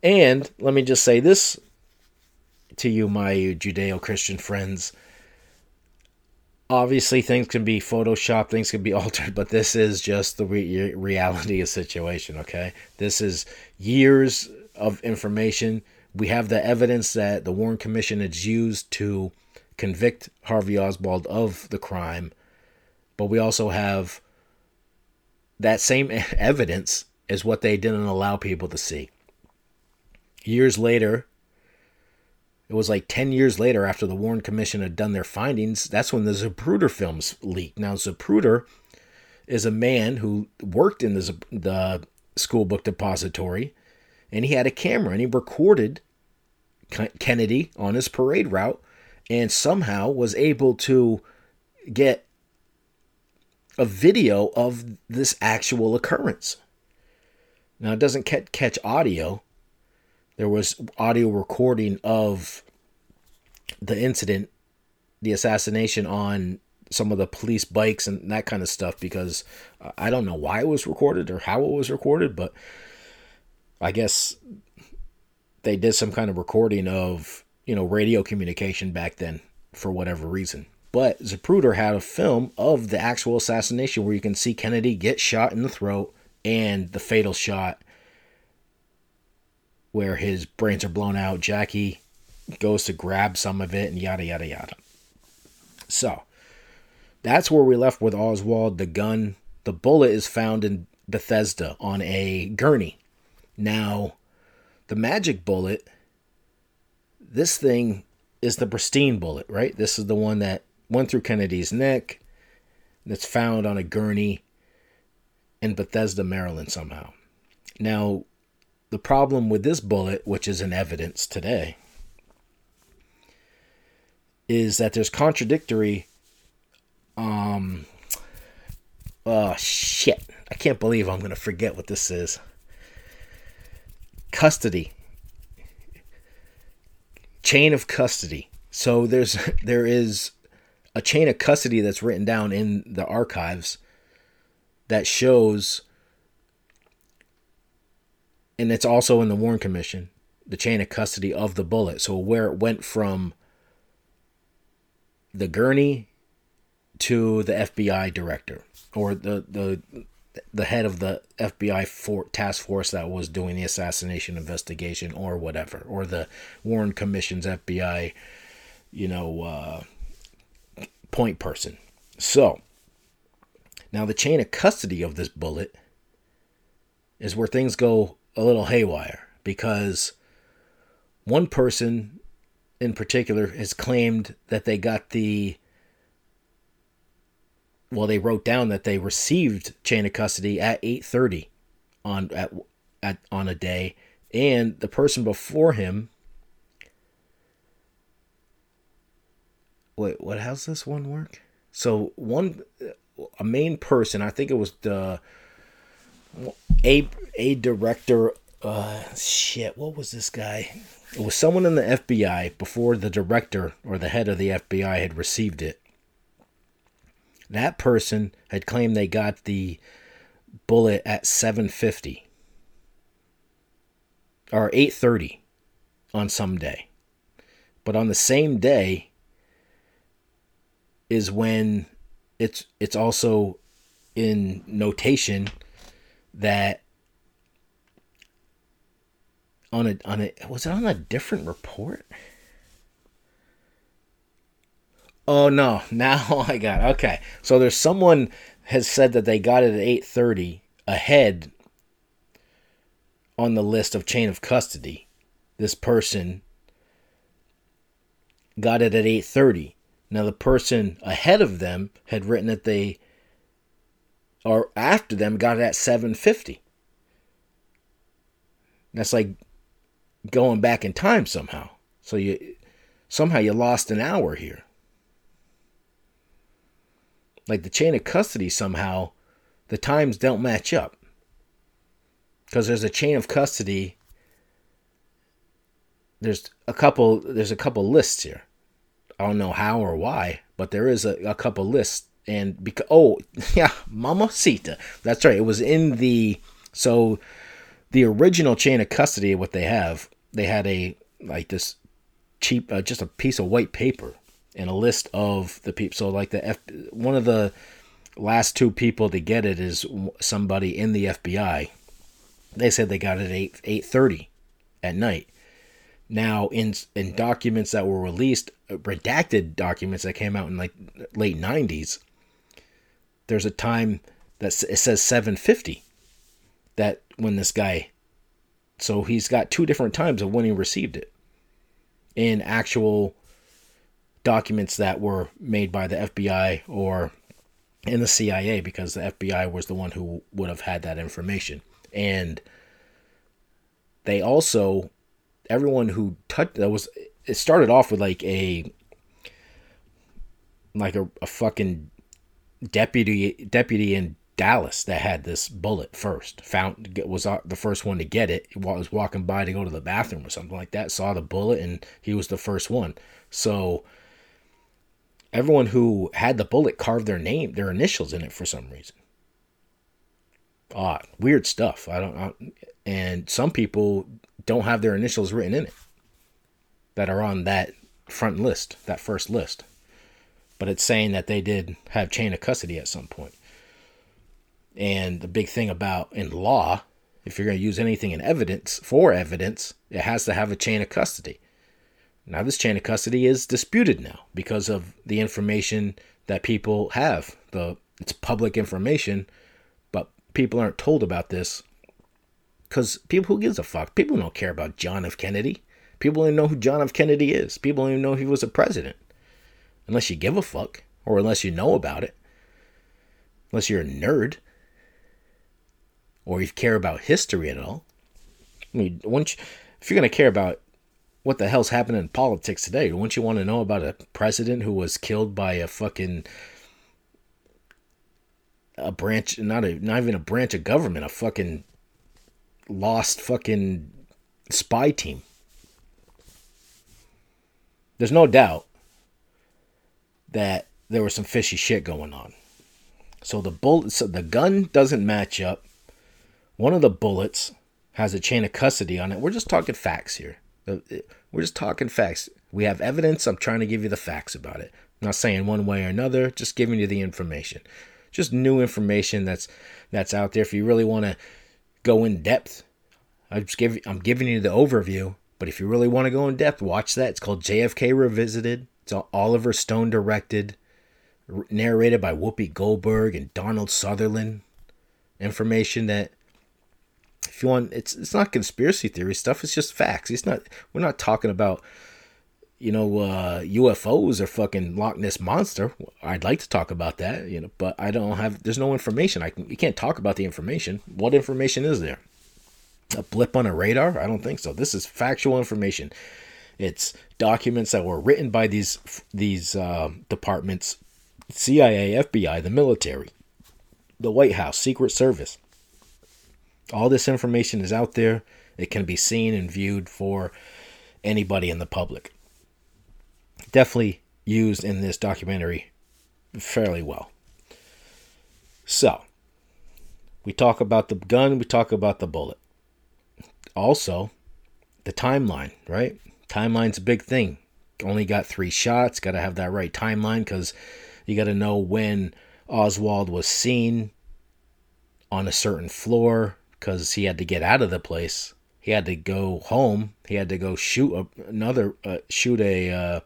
And let me just say this to you, my Judeo Christian friends. Obviously, things can be photoshopped, things can be altered, but this is just the re- reality of situation, okay? This is years of information We have the evidence that the Warren Commission has used to convict Harvey Oswald of the crime, but we also have that same evidence is what they didn't allow people to see. Years later, it was like 10 years later after the Warren Commission had done their findings, that's when the Zapruder films leaked. Now, Zapruder is a man who worked in the, the school book depository and he had a camera and he recorded Kennedy on his parade route and somehow was able to get a video of this actual occurrence. Now, it doesn't catch audio. There was audio recording of the incident, the assassination on some of the police bikes and that kind of stuff because uh, I don't know why it was recorded or how it was recorded, but I guess they did some kind of recording of, you know, radio communication back then for whatever reason. But Zapruder had a film of the actual assassination where you can see Kennedy get shot in the throat and the fatal shot where his brains are blown out. Jackie goes to grab some of it and yada, yada, yada. So, that's where we left with Oswald. The gun, the bullet is found in Bethesda on a gurney. Now, the magic bullet, this thing is the pristine bullet, right? This is the one that went through Kennedy's neck, that's found on a gurney in Bethesda, Maryland, somehow. Now, the problem with this bullet, which is in evidence today, is that there's contradictory um oh shit. I can't believe I'm going to forget what this is. Custody. Chain of custody. So there's there is a chain of custody that's written down in the archives that shows and it's also in the Warren Commission, the chain of custody of the bullet. So where it went from the gurney to the FBI director or the the the head of the FBI for, task force that was doing the assassination investigation or whatever or the Warren Commission's FBI you know uh, point person. So now the chain of custody of this bullet is where things go a little haywire because one person in particular has claimed that they got the well they wrote down that they received chain of custody at 8:30 on at, at on a day. And the person before him wait what how's this one work? So one a main person i think it was the a a director uh shit what was this guy it was someone in the FBI before the director or the head of the FBI had received it. That person had claimed they got the bullet at 750 or 830 on some day. But on the same day is when it's it's also in notation that on a on a was it on a different report? Oh no, now I got okay. So there's someone has said that they got it at 8:30 ahead on the list of chain of custody. This person got it at 8:30. Now the person ahead of them had written that they or after them got it at 7:50. That's like going back in time somehow. So you somehow you lost an hour here. Like the chain of custody somehow the times don't match up. Cuz there's a chain of custody there's a couple there's a couple lists here. I don't know how or why, but there is a, a couple lists and because oh yeah, Mamacita. That's right. It was in the so the original chain of custody, what they have, they had a like this cheap, uh, just a piece of white paper and a list of the people. So like the F, one of the last two people to get it is somebody in the FBI. They said they got it at eight eight thirty at night. Now, in in documents that were released, uh, redacted documents that came out in like late '90s, there's a time that it says 750 that when this guy so he's got two different times of when he received it in actual documents that were made by the FBI or in the CIA because the FBI was the one who would have had that information. And they also everyone who touched that was it started off with like a like a, a fucking deputy deputy in Dallas that had this bullet first. Found was uh, the first one to get it. Was walking by to go to the bathroom or something like that. Saw the bullet and he was the first one. So everyone who had the bullet carved their name, their initials in it for some reason. Odd, weird stuff. I don't. I, and some people don't have their initials written in it that are on that front list, that first list. But it's saying that they did have chain of custody at some point. And the big thing about in law, if you're going to use anything in evidence for evidence, it has to have a chain of custody. Now, this chain of custody is disputed now because of the information that people have. The it's public information, but people aren't told about this because people who gives a fuck. People don't care about John F. Kennedy. People don't even know who John F. Kennedy is. People don't even know he was a president, unless you give a fuck or unless you know about it. Unless you're a nerd or you care about history at all. I mean, once if you're gonna care about what the hell's happening in politics today, wouldn't you want to know about a president who was killed by a fucking a branch, not a not even a branch of government, a fucking lost fucking spy team. There's no doubt that there was some fishy shit going on. So the bullet, so the gun doesn't match up. One of the bullets has a chain of custody on it. We're just talking facts here. Uh, uh, we're just talking facts. We have evidence. I'm trying to give you the facts about it. I'm not saying one way or another, just giving you the information. Just new information that's that's out there. If you really want to go in depth, I'm just giving I'm giving you the overview. But if you really want to go in depth, watch that. It's called JFK Revisited. It's Oliver Stone directed, narrated by Whoopi Goldberg and Donald Sutherland. Information that if you want it's it's not conspiracy theory stuff it's just facts. It's not we're not talking about you know uh ufos or fucking loch ness monster. I'd like to talk about that you know but i don't have there's no information. I can you can't talk about the information. What information is there? A blip on a radar? I don't think so. This is factual information it's documents that were written by these these uh, departments cia fbi the military the white house secret service all this information is out there. It can be seen and viewed for anybody in the public. Definitely used in this documentary fairly well. So, we talk about the gun, we talk about the bullet. Also, the timeline, right? Timeline's a big thing. Only got three shots, got to have that right timeline because you got to know when Oswald was seen on a certain floor, because he had to get out of the place. He had to go home. He had to go shoot a, another uh, shoot a uh,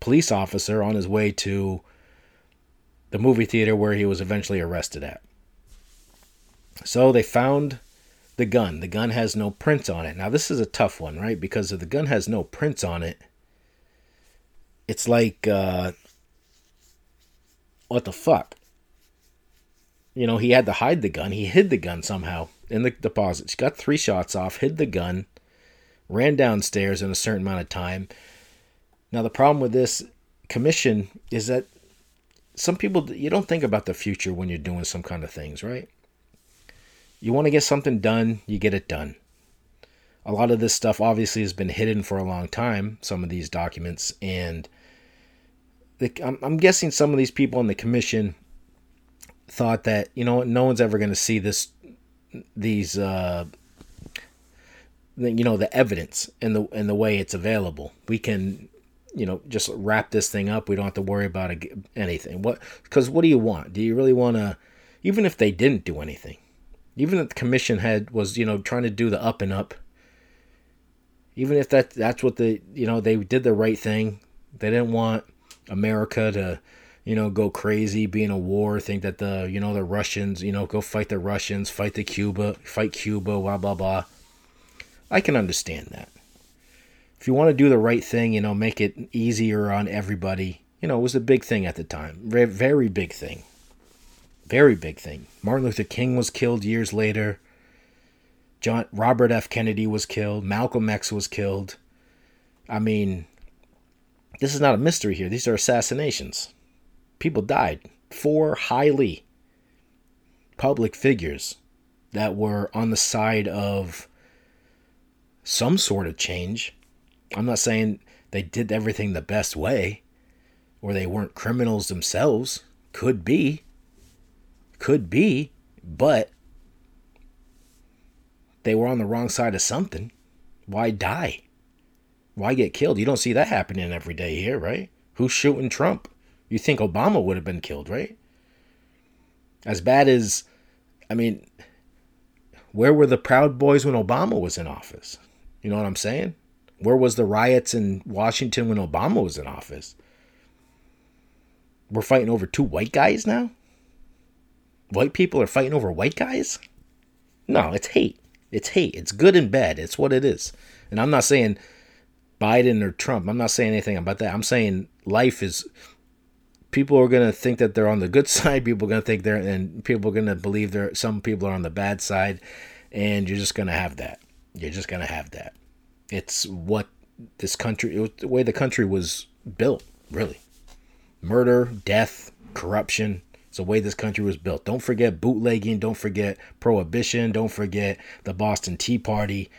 police officer on his way to the movie theater where he was eventually arrested at. So they found the gun. The gun has no prints on it. Now this is a tough one, right? Because if the gun has no prints on it, it's like uh, what the fuck? you know, he had to hide the gun. He hid the gun somehow in the deposit. deposits. Got three shots off, hid the gun, ran downstairs in a certain amount of time. Now, the problem with this commission is that some people, you don't think about the future when you're doing some kind of things, right? You want to get something done, you get it done. A lot of this stuff obviously has been hidden for a long time, some of these documents, and the, I'm, I'm guessing some of these people on the commission thought that you know no one's ever going to see this these uh you know the evidence and the and the way it's available. We can you know just wrap this thing up. We don't have to worry about anything. What because what do you want? Do you really want to even if they didn't do anything even if the commission had was you know trying to do the up and up even if that that's what the you know they did the right thing. They didn't want America to you know go crazy, be in a war, think that the you know the Russians you know go fight the Russians, fight the Cuba, fight Cuba, blah blah blah. I can understand that. If you want to do the right thing, you know, make it easier on everybody. You know, it was a big thing at the time. Very, very big thing. Very big thing. Martin Luther King was killed years later. John Robert F. Kennedy was killed. Malcolm X was killed. I mean, this is not a mystery here. These are assassinations. People died. Four highly public figures that were on the side of some sort of change. I'm not saying they did everything the best way or they weren't criminals themselves. Could be. Could be. But they were on the wrong side of something. Why die? Why get killed? You don't see that happening every day here, right? Who's shooting Trump? You think Obama would have been killed, right? As bad as, I mean, where were the Proud Boys when Obama was in office? You know what I'm saying? Where was the riots in Washington when Obama was in office? We're fighting over two white guys now? White people are fighting over white guys? No, it's hate. It's hate. It's good and bad. It's what it is. And I'm not saying Biden or Trump. I'm not saying anything about that. I'm saying life is people are going to think that they're on the good side. People are going to think they're, and people are going to believe they're Some people are on the bad side, and you're just going to have that. You're just going to have that. It's what this country, the way the country was built, really. Murder, death, corruption, the way this country was built. Don't forget bootlegging. Don't forget prohibition. Don't forget the Boston Tea Party.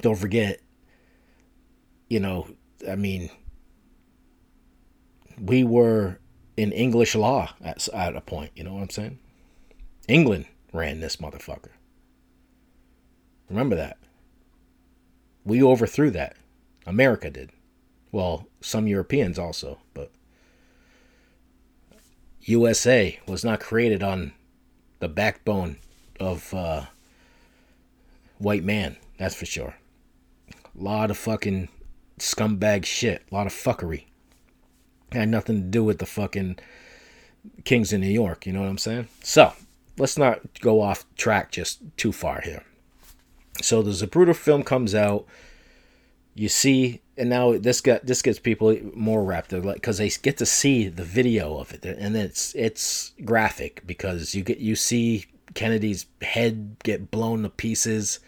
Don't forget, you know, I mean, we were in English law at, at a point. You know what I'm saying? England ran this motherfucker. Remember that. We overthrew that. America did. Well, some Europeans also, but USA was not created on the backbone of uh, white man. That's for sure. A lot of fucking scumbag shit. A lot of fuckery. Had nothing to do with the fucking Kings in New York. You know what I'm saying? So let's not go off track just too far here. So the Zapruder film comes out. You see and now this got this gets people more wrapped up because they get to see the video of it and it's it's graphic because you get you see kennedy's head get blown to pieces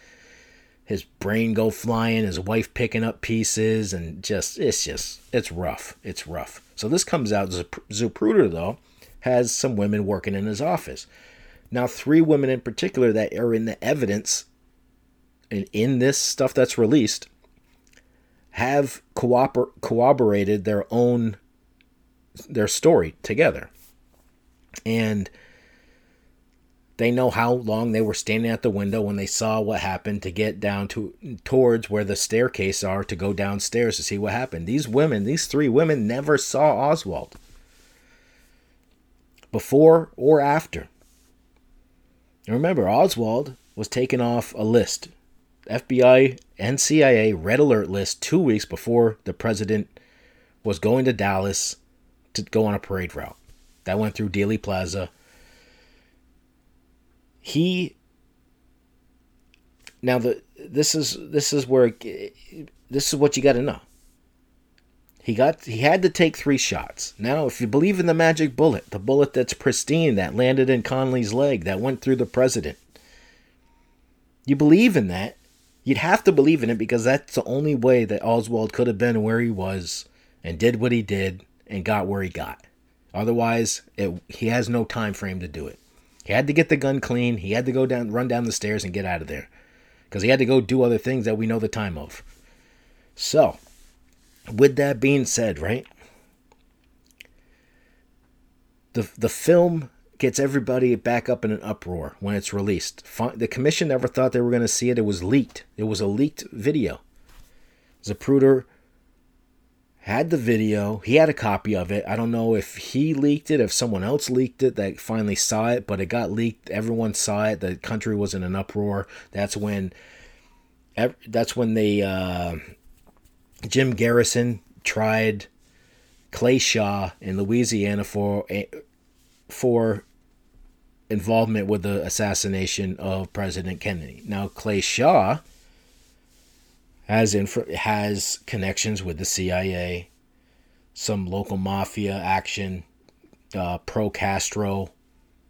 his brain go flying his wife picking up pieces and just it's just it's rough it's rough. So this comes out zapruder though has some women working in his office. Now three women in particular that are in the evidence and in this stuff that's released have cooper- corroborated their own their story together. And they know how long they were standing at the window when they saw what happened to get down to towards where the staircase are to go downstairs to see what happened. These women, these three women never saw Oswald. Before or after. And remember, Oswald was taken off a list FBI and CIA red alert list two weeks before the president was going to Dallas to go on a parade route. That went through Dealey Plaza. He now the this is this is where this is what you got to know. He got he had to take three shots. Now, if you believe in the magic bullet, the bullet that's pristine that landed in Connally's leg that went through the president, you believe in that, You'd have to believe in it because that's the only way that Oswald could have been where he was and did what he did and got where he got. Otherwise, it, he has no time frame to do it. He had to get the gun clean. He had to go down, run down the stairs, and get out of there because he had to go do other things that we know the time of. So, with that being said, right? The the film gets everybody back up in an uproar when it's released. The commission never thought they were going to see it. It was leaked. It was a leaked video. Zapruder had the video. He had a copy of it. I don't know if he leaked it, if someone else leaked it that finally saw it, but it got leaked. Everyone saw it. The country was in an uproar. That's when that's when they uh, Jim Garrison tried Clay Shaw in Louisiana for for involvement with the assassination of President Kennedy. Now Clay Shaw has inf- has connections with the CIA, some local mafia action, uh, pro Castro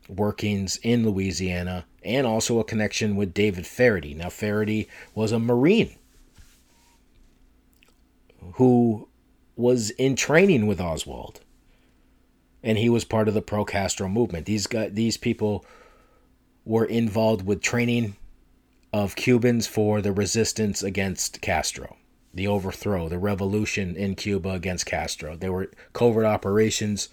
workings in Louisiana, and also a connection with David Faraday. Now, Faraday was a Marine who was in training with Oswald, and he was part of the pro Castro movement. These guys, these people were involved with training of Cubans for the resistance against Castro, the overthrow, the revolution in Cuba against Castro. There were covert operations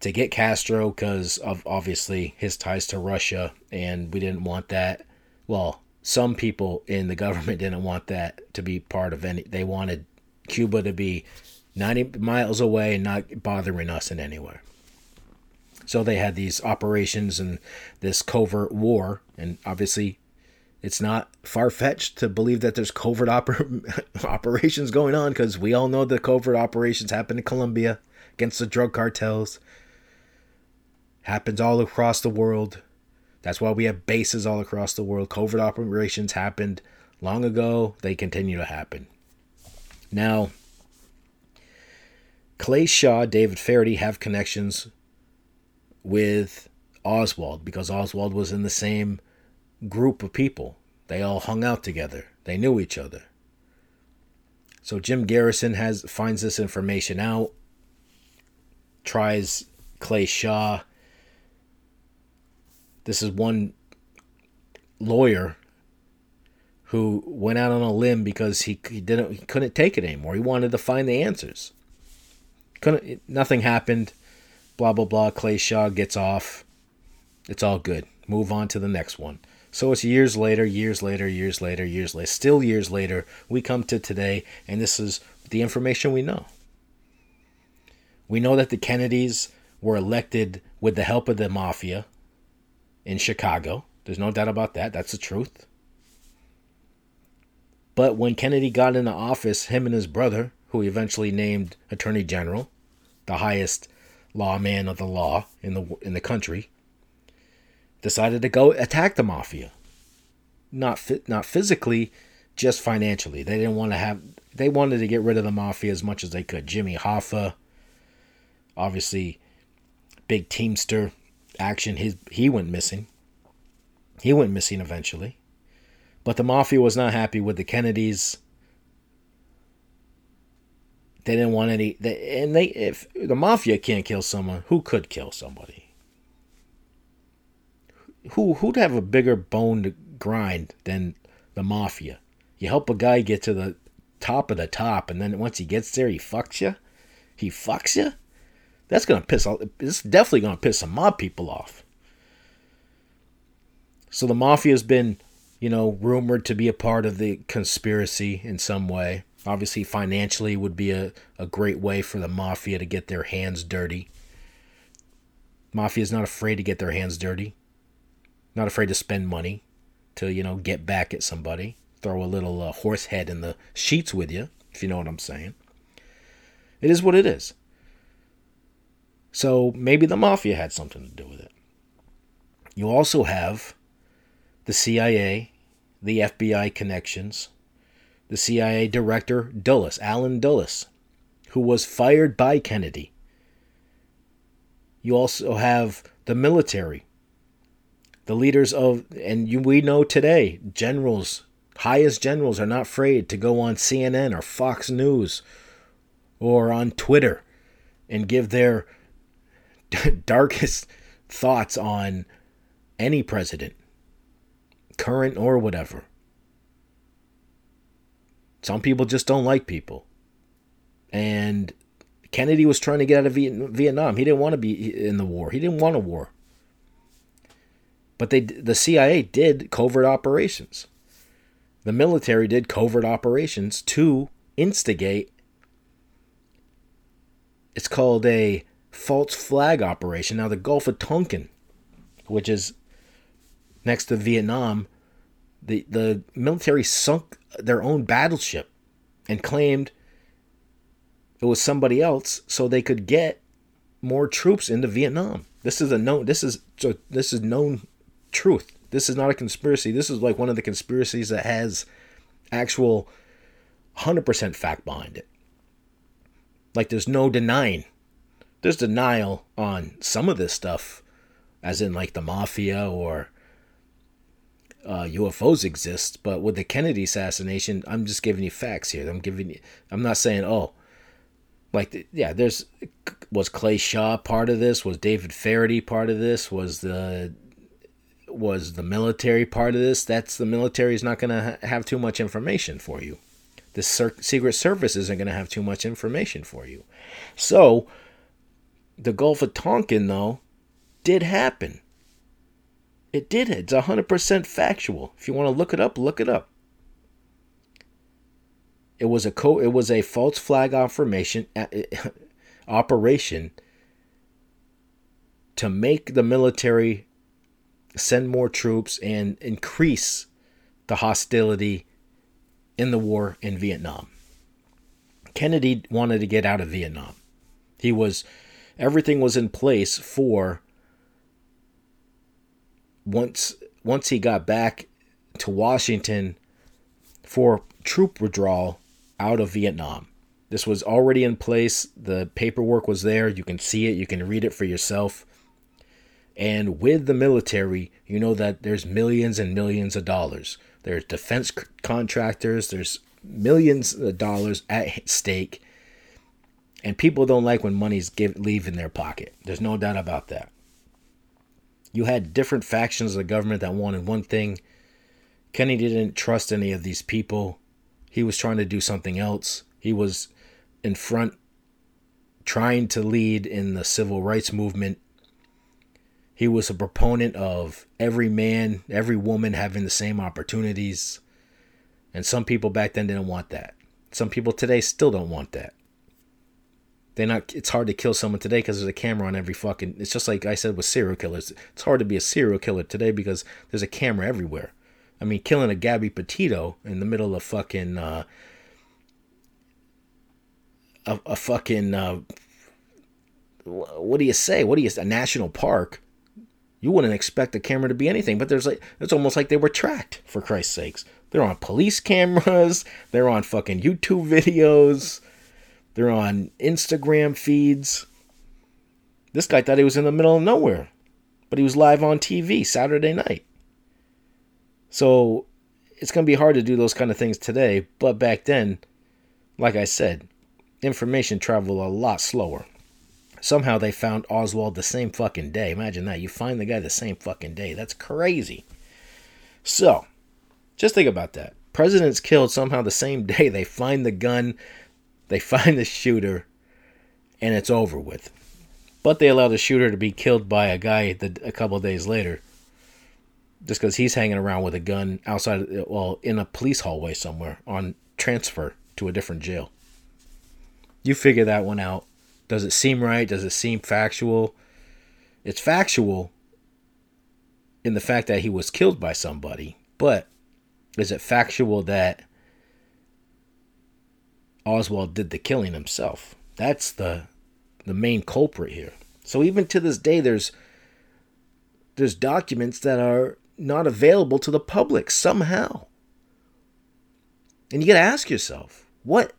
to get Castro because of obviously his ties to Russia, and we didn't want that. Well, some people in the government didn't want that to be part of any. They wanted Cuba to be 90 miles away and not bothering us in any way. So they had these operations and this covert war, and obviously it's not far fetched to believe that there's covert oper- operations going on because we all know the covert operations happen in Colombia against the drug cartels happens all across the world. That's why we have bases all across the world. Covert operations happened long ago, they continue to happen. Now, Clay Shaw, David Faraday have connections with Oswald because Oswald was in the same group of people. They all hung out together. They knew each other. So Jim Garrison has finds this information out, tries Clay Shaw this is one lawyer who went out on a limb because he, he didn't he couldn't take it anymore. He wanted to find the answers. Couldn't nothing happened. Blah blah blah. Clay Shaw gets off. It's all good. Move on to the next one. So it's years later, years later, years later, years later, still years later, we come to today, and this is the information we know. We know that the Kennedys were elected with the help of the mafia in Chicago. There's no doubt about that. That's the truth. But when Kennedy got into office, him and his brother, who eventually named Attorney General, the highest lawman of the law in the in the country, decided to go attack the mafia. Not not physically, just financially. They didn't want to have. They wanted to get rid of the mafia as much as they could. Jimmy Hoffa, obviously, big teamster, action, his he went missing. He went missing eventually. But the mafia was not happy with the Kennedys. They didn't want any. They, and they, if the mafia can't kill someone, who could kill somebody? Who who'd have a bigger bone to grind than the mafia? You help a guy get to the top of the top, and then once he gets there, he fucks you. He fucks you. That's gonna piss. It's definitely gonna piss some mob people off. So the mafia has been, you know, rumored to be a part of the conspiracy in some way. Obviously, financially would be a, a great way for the mafia to get their hands dirty. Mafia is not afraid to get their hands dirty. Not afraid to spend money to, you know, get back at somebody. Throw a little uh, horse head in the sheets with you, if you know what I'm saying. It is what it is. So maybe the mafia had something to do with it. You also have the CIA, the FBI connections, the CIA director Dulles, Allen Dulles, who was fired by Kennedy. You also have the military, the leaders of, and you, we know today, generals, highest generals are not afraid to go on CNN or Fox News or on Twitter and give their darkest thoughts on any president, current or whatever. Some people just don't like people. And Kennedy was trying to get out of Vietnam. He didn't want to be in the war. He didn't want a war. But they the CIA did covert operations. The military did covert operations to instigate it's called a false flag operation. Now, the Gulf of Tonkin, which is next to Vietnam, The the military sunk their own battleship and claimed it was somebody else so they could get more troops into Vietnam. This is a known this is this is known truth. This is not a conspiracy. This is like one of the conspiracies that has actual 100% fact behind it. Like there's no denying. There's denial on some of this stuff, as in like the mafia or uh, UFOs exist. But with the Kennedy assassination, I'm just giving you facts here. I'm giving you. I'm not saying oh, like yeah. There's was Clay Shaw part of this? Was David Faraday part of this? Was the was the military part of this? That's the military is not going to ha- have too much information for you. The Secret Service isn't going to have too much information for you. So, the Gulf of Tonkin, though, did happen. It did. It's 100% factual. If you want to look it up, look it up. It was a co- it was a false flag affirmation eh, operation to make the military send more troops and increase the hostility in the war in Vietnam. Kennedy wanted to get out of Vietnam. He was everything was in place for once once he got back to Washington for troop withdrawal out of Vietnam. This was already in place. The paperwork was there. You can see it. You can read it for yourself. And with the military, you know that there's millions and millions of dollars. There's defense contractors, there's millions of dollars at stake. And people don't like when money's give, leave in their pocket. There's no doubt about that. You had different factions of the government that wanted one thing. Kenny didn't trust any of these people. He was trying to do something else. He was in front trying to lead in the civil rights movement he was a proponent of every man, every woman having the same opportunities. And some people back then didn't want that. Some people today still don't want that. They're not it's hard to kill someone today because there's a camera on every fucking it's just like I said with serial killers. It's hard to be a serial killer today because there's a camera everywhere. I mean, killing a Gabby Petito in the middle of fucking uh, a, a fucking uh, what do you say? What do you a national park? You wouldn't expect the camera to be anything, but there's like it's almost like they were tracked for Christ's sakes. They're on police cameras, they're on fucking YouTube videos, they're on Instagram feeds. This guy thought he was in the middle of nowhere, but he was live on TV Saturday night. So it's going to be hard to do those kind of things today, but back then, like I said, information traveled a lot slower. Somehow they found Oswald the same fucking day. Imagine that. You find the guy the same fucking day. That's crazy. So, just think about that. President's killed somehow the same day. They find the gun, they find the shooter, and it's over with. But they allow the shooter to be killed by a guy a couple days later just because he's hanging around with a gun outside, well, in a police hallway somewhere on transfer to a different jail. You figure that one out. Does it seem right? Does it seem factual? It's factual in the fact that he was killed by somebody, but is it factual that Oswald did the killing himself? That's the the main culprit here. So even to this day there's there's documents that are not available to the public somehow. And you got to ask yourself, what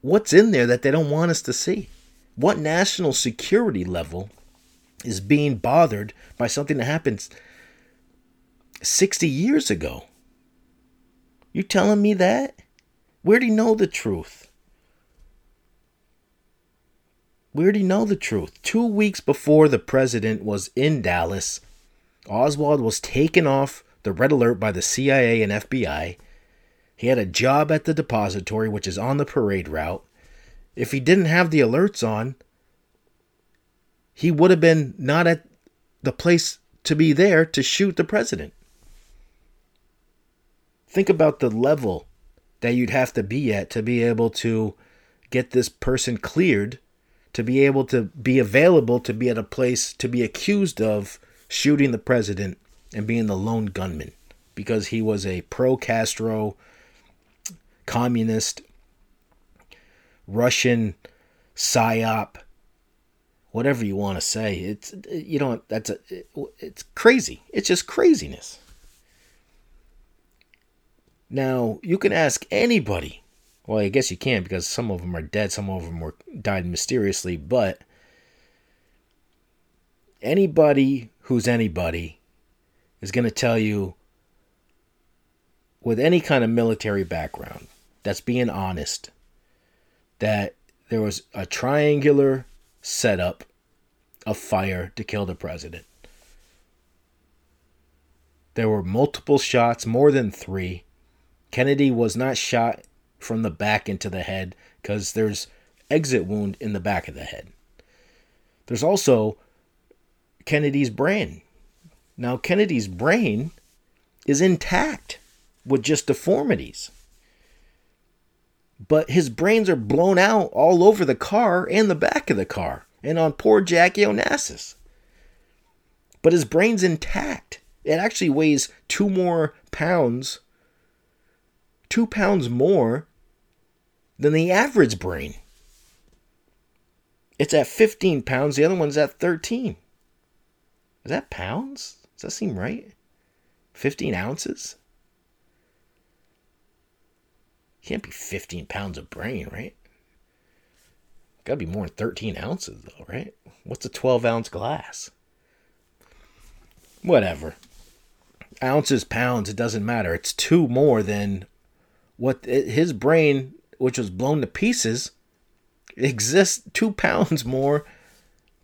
what's in there that they don't want us to see? What national security level is being bothered by something that happened 60 years ago? You telling me that? Do you know the truth? Do you know the truth? Two weeks before the president was in Dallas, Oswald was taken off the red alert by the CIA and FBI he had a job at the depository, which is on the parade route. If he didn't have the alerts on, he would have been not at the place to be there to shoot the president. Think about the level that you'd have to be at to be able to get this person cleared, to be able to be available to be at a place to be accused of shooting the president and being the lone gunman because he was a pro Castro communist Russian psyop whatever you want to say. It's you know that's a it's crazy. It's just craziness now you can ask anybody well i guess you can't because some of them are dead some of them were died mysteriously but anybody who's anybody is going to tell you with any kind of military background that's being honest that there was a triangular setup of fire to kill the president. There were multiple shots, more than three. Kennedy was not shot from the back into the head because there's exit wound in the back of the head. There's also Kennedy's brain. Now Kennedy's brain is intact with just deformities. But his brains are blown out all over the car and the back of the car and on poor Jackie Onassis. But his brain's intact. It actually weighs two more pounds, two pounds more than the average brain. It's at 15 pounds, the other one's at 13. Is that pounds? Does that seem right? 15 ounces? Can't be 15 pounds of brain, right? Gotta be more than 13 ounces, though, right? What's a 12 ounce glass? Whatever. Ounces, pounds, it doesn't matter. It's two more than what his brain, which was blown to pieces, exists two pounds more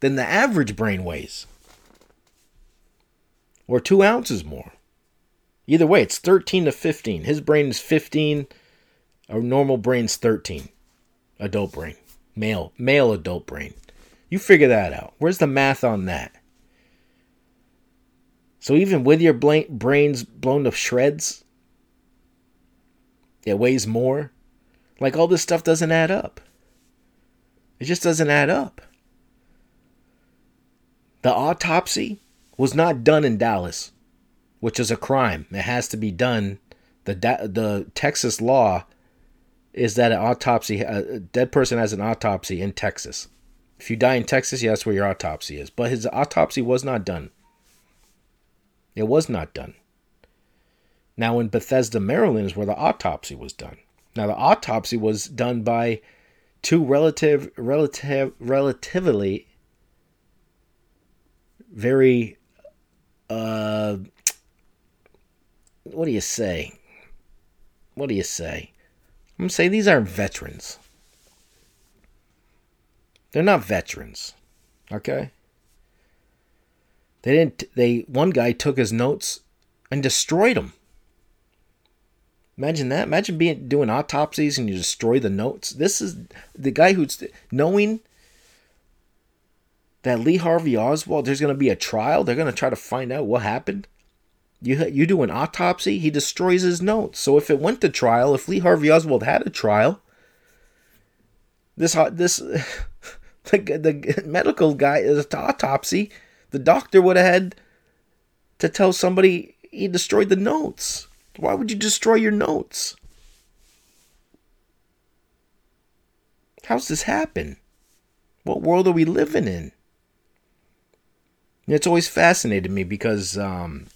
than the average brain weighs. Or two ounces more. Either way, it's 13 to 15. His brain is 15. A normal brain's 13. Adult brain male male adult brain. You figure that out. Where's the math on that? So even with your brains blown to shreds, it weighs more. Like all this stuff doesn't add up. It just doesn't add up. The autopsy was not done in Dallas, which is a crime. It has to be done. The the Texas law is that an autopsy, a dead person has an autopsy in Texas. If you die in Texas, yeah, that's where your autopsy is. But his autopsy was not done. It was not done. Now, in Bethesda, Maryland, is where the autopsy was done. Now, the autopsy was done by two relative, relative, relatively very, uh, what do you say? What do you say? I'm to say these aren't veterans. They're not veterans. Okay? They didn't they one guy took his notes and destroyed them. Imagine that. Imagine being doing autopsies and you destroy the notes. This is the guy who's knowing that Lee Harvey Oswald there's going to be a trial. They're going to try to find out what happened. You you do an autopsy, he destroys his notes. So if it went to trial, if Lee Harvey Oswald had a trial, this uh, this the, the medical guy is autopsy, the doctor would have had to tell somebody he destroyed the notes. Why would you destroy your notes? How's this happen? What world are we living in? It's always fascinated me because um,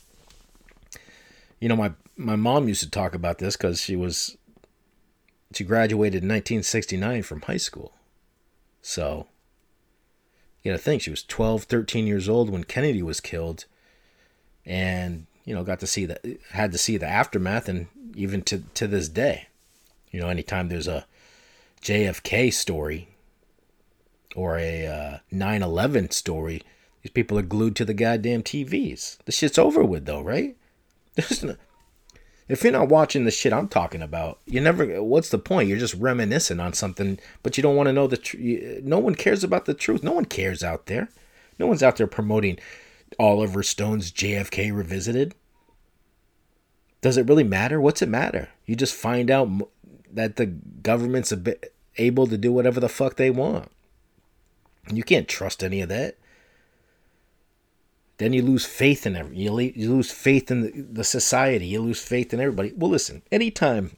you know, my my mom used to talk about this because she was she graduated in 1969 from high school. So, you know, think she was 12, 13 years old when Kennedy was killed, and you know, got to see the had to see the aftermath, and even to to this day, you know, anytime there's a JFK story or a uh, 9/11 story, these people are glued to the goddamn TVs. The shit's over with, though, right? no, if you're not watching the shit I'm talking about, you never. What's the point? You're just reminiscing on something, but you don't want to know the. No one cares about the truth. No one cares out there. No one's out there promoting Oliver Stone's JFK Revisited. Does it really matter? What's it matter? You just find out that the government's able to do whatever the fuck they want. You can't trust any of that. then you lose faith in every you, lose faith in the society you lose faith in everybody well listen anytime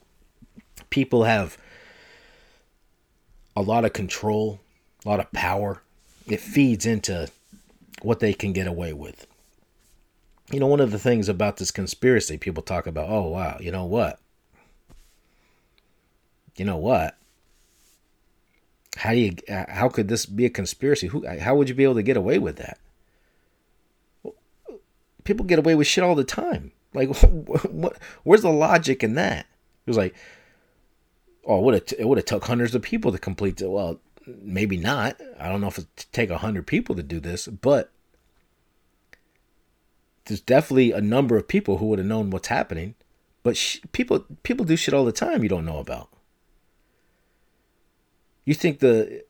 people have a lot of control a lot of power it feeds into what they can get away with you know one of the things about this conspiracy people talk about oh wow you know what you know what how do you how could this be a conspiracy who how would you be able to get away with that people get away with shit all the time. Like, what? Where's the logic in that? It was like, oh, would it? It would have took hundreds of people to complete it. Well, maybe not. I don't know if it take a hundred people to do this, but there's definitely a number of people who would have known what's happening. But sh- people people do shit all the time you don't know about. You think the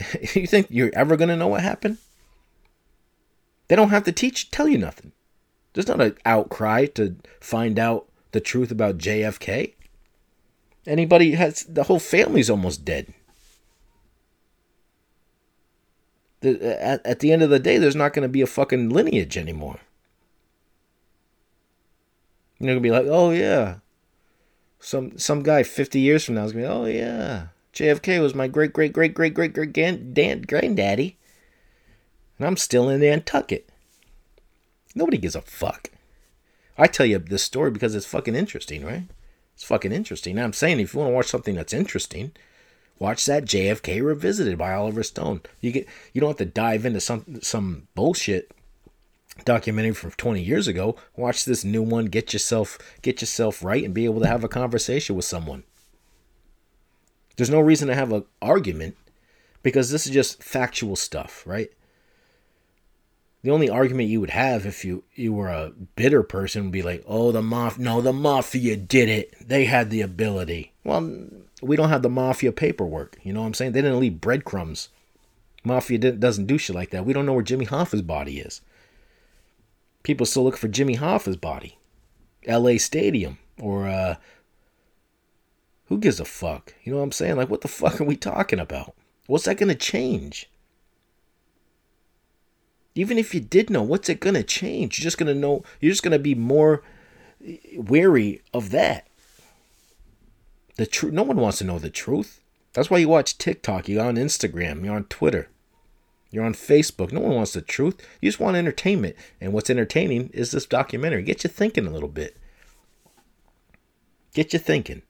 you think you're ever gonna know what happened? They don't have to teach, tell you nothing. There's not an outcry to find out the truth about JFK. Anybody has, the whole family's almost dead. At, at the end of the day, there's not going to be a fucking lineage anymore. You're going to be like, oh yeah. Some some guy 50 years from now is going to be, oh yeah. JFK was my great, great, great, great, great, great granddaddy and I'm still in Nantucket. Nobody gives a fuck. I tell you this story because it's fucking interesting, right? It's fucking interesting. I'm saying if you want to watch something that's interesting, watch that JFK Revisited by Oliver Stone. You get you don't have to dive into some some bullshit documentary from 20 years ago. Watch this new one. Get yourself get yourself right and be able to have a conversation with someone. There's no reason to have an argument because this is just factual stuff, right? the only argument you would have if you you were a bitter person would be like, "Oh, the mafia! No, the mafia did it. They had the ability." Well, we don't have the mafia paperwork. You know what I'm saying? They didn't leave breadcrumbs. Mafia doesn't do shit like that. We don't know where Jimmy Hoffa's body is. People still look for Jimmy Hoffa's body, L.A. Stadium, or uh, who gives a fuck? You know what I'm saying? Like, what the fuck are we talking about? What's that gonna change? Even if you did know, what's it going to change? You're just going to know, you're just going to be more wary of that. The truth, no one wants to know the truth. That's why you watch TikTok, you're on Instagram, you're on Twitter, you're on Facebook. No one wants the truth. You just want entertainment. And what's entertaining is this documentary. Get you thinking a little bit. Get you thinking.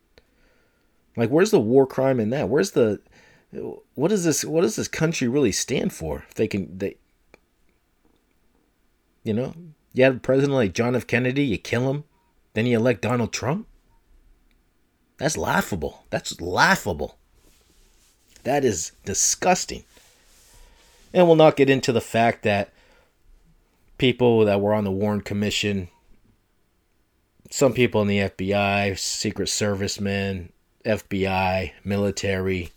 Like, where's the war crime in that? Where's the what does this what does this country really stand for? If they can they you know, you have a president like John F. Kennedy, you kill him, then you elect Donald Trump. That's laughable. That's laughable. That is disgusting. And we'll not get into the fact that people that were on the Warren Commission, some people in the FBI, Secret Servicemen, FBI, military,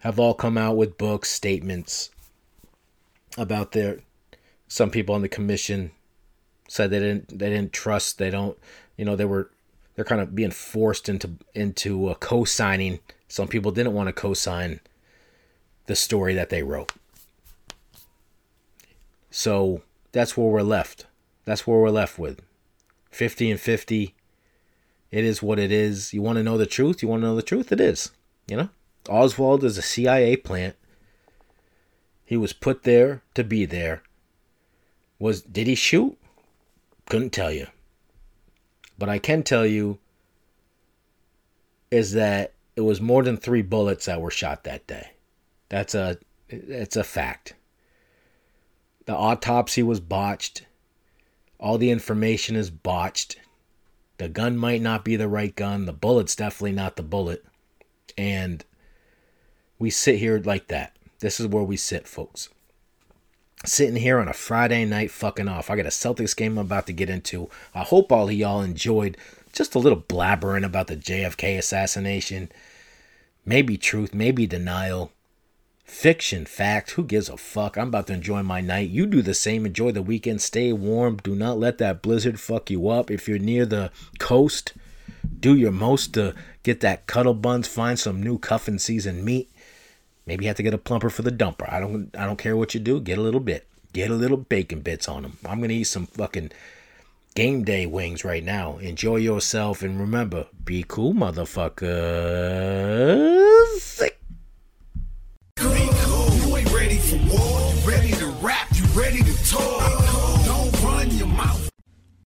have all come out with books, statements about their some people on the commission said they didn't they didn't trust they don't you know they were they're kind of being forced into into co-signing. Some people didn't want to co-sign the story that they wrote. So that's where we're left. That's where we're left with. 50 and 50 it is what it is. You want to know the truth? You want to know the truth? It is you know? Oswald is a cia plant. He was put there to be there. Was did he shoot? Couldn't tell you. But I can tell you is that it was more than 3 bullets that were shot that day. That's a it's a fact. The autopsy was botched. All the information is botched. The gun might not be the right gun. The bullet's definitely not the bullet. And we sit here like that. This is where we sit, folks sitting here on a Friday night fucking off. I got a Celtics game I'm about to get into. I hope all of y'all enjoyed just a little blabbering about the JFK assassination. Maybe truth, maybe denial. Fiction, fact, who gives a fuck? I'm about to enjoy my night. You do the same. Enjoy the weekend. Stay warm. Do not let that blizzard fuck you up. If you're near the coast, do your most to get that cuddle buns. Find some new cuffing season meat. Maybe you have to get a plumper for the dumper. I don't I don't care what you do. Get a little bit. Get a little bacon bits on them. I'm gonna eat some fucking game day wings right now. Enjoy yourself and remember, be cool, motherfuckers. Be cool. You ain't ready for war. Ready to rap. You ready to talk.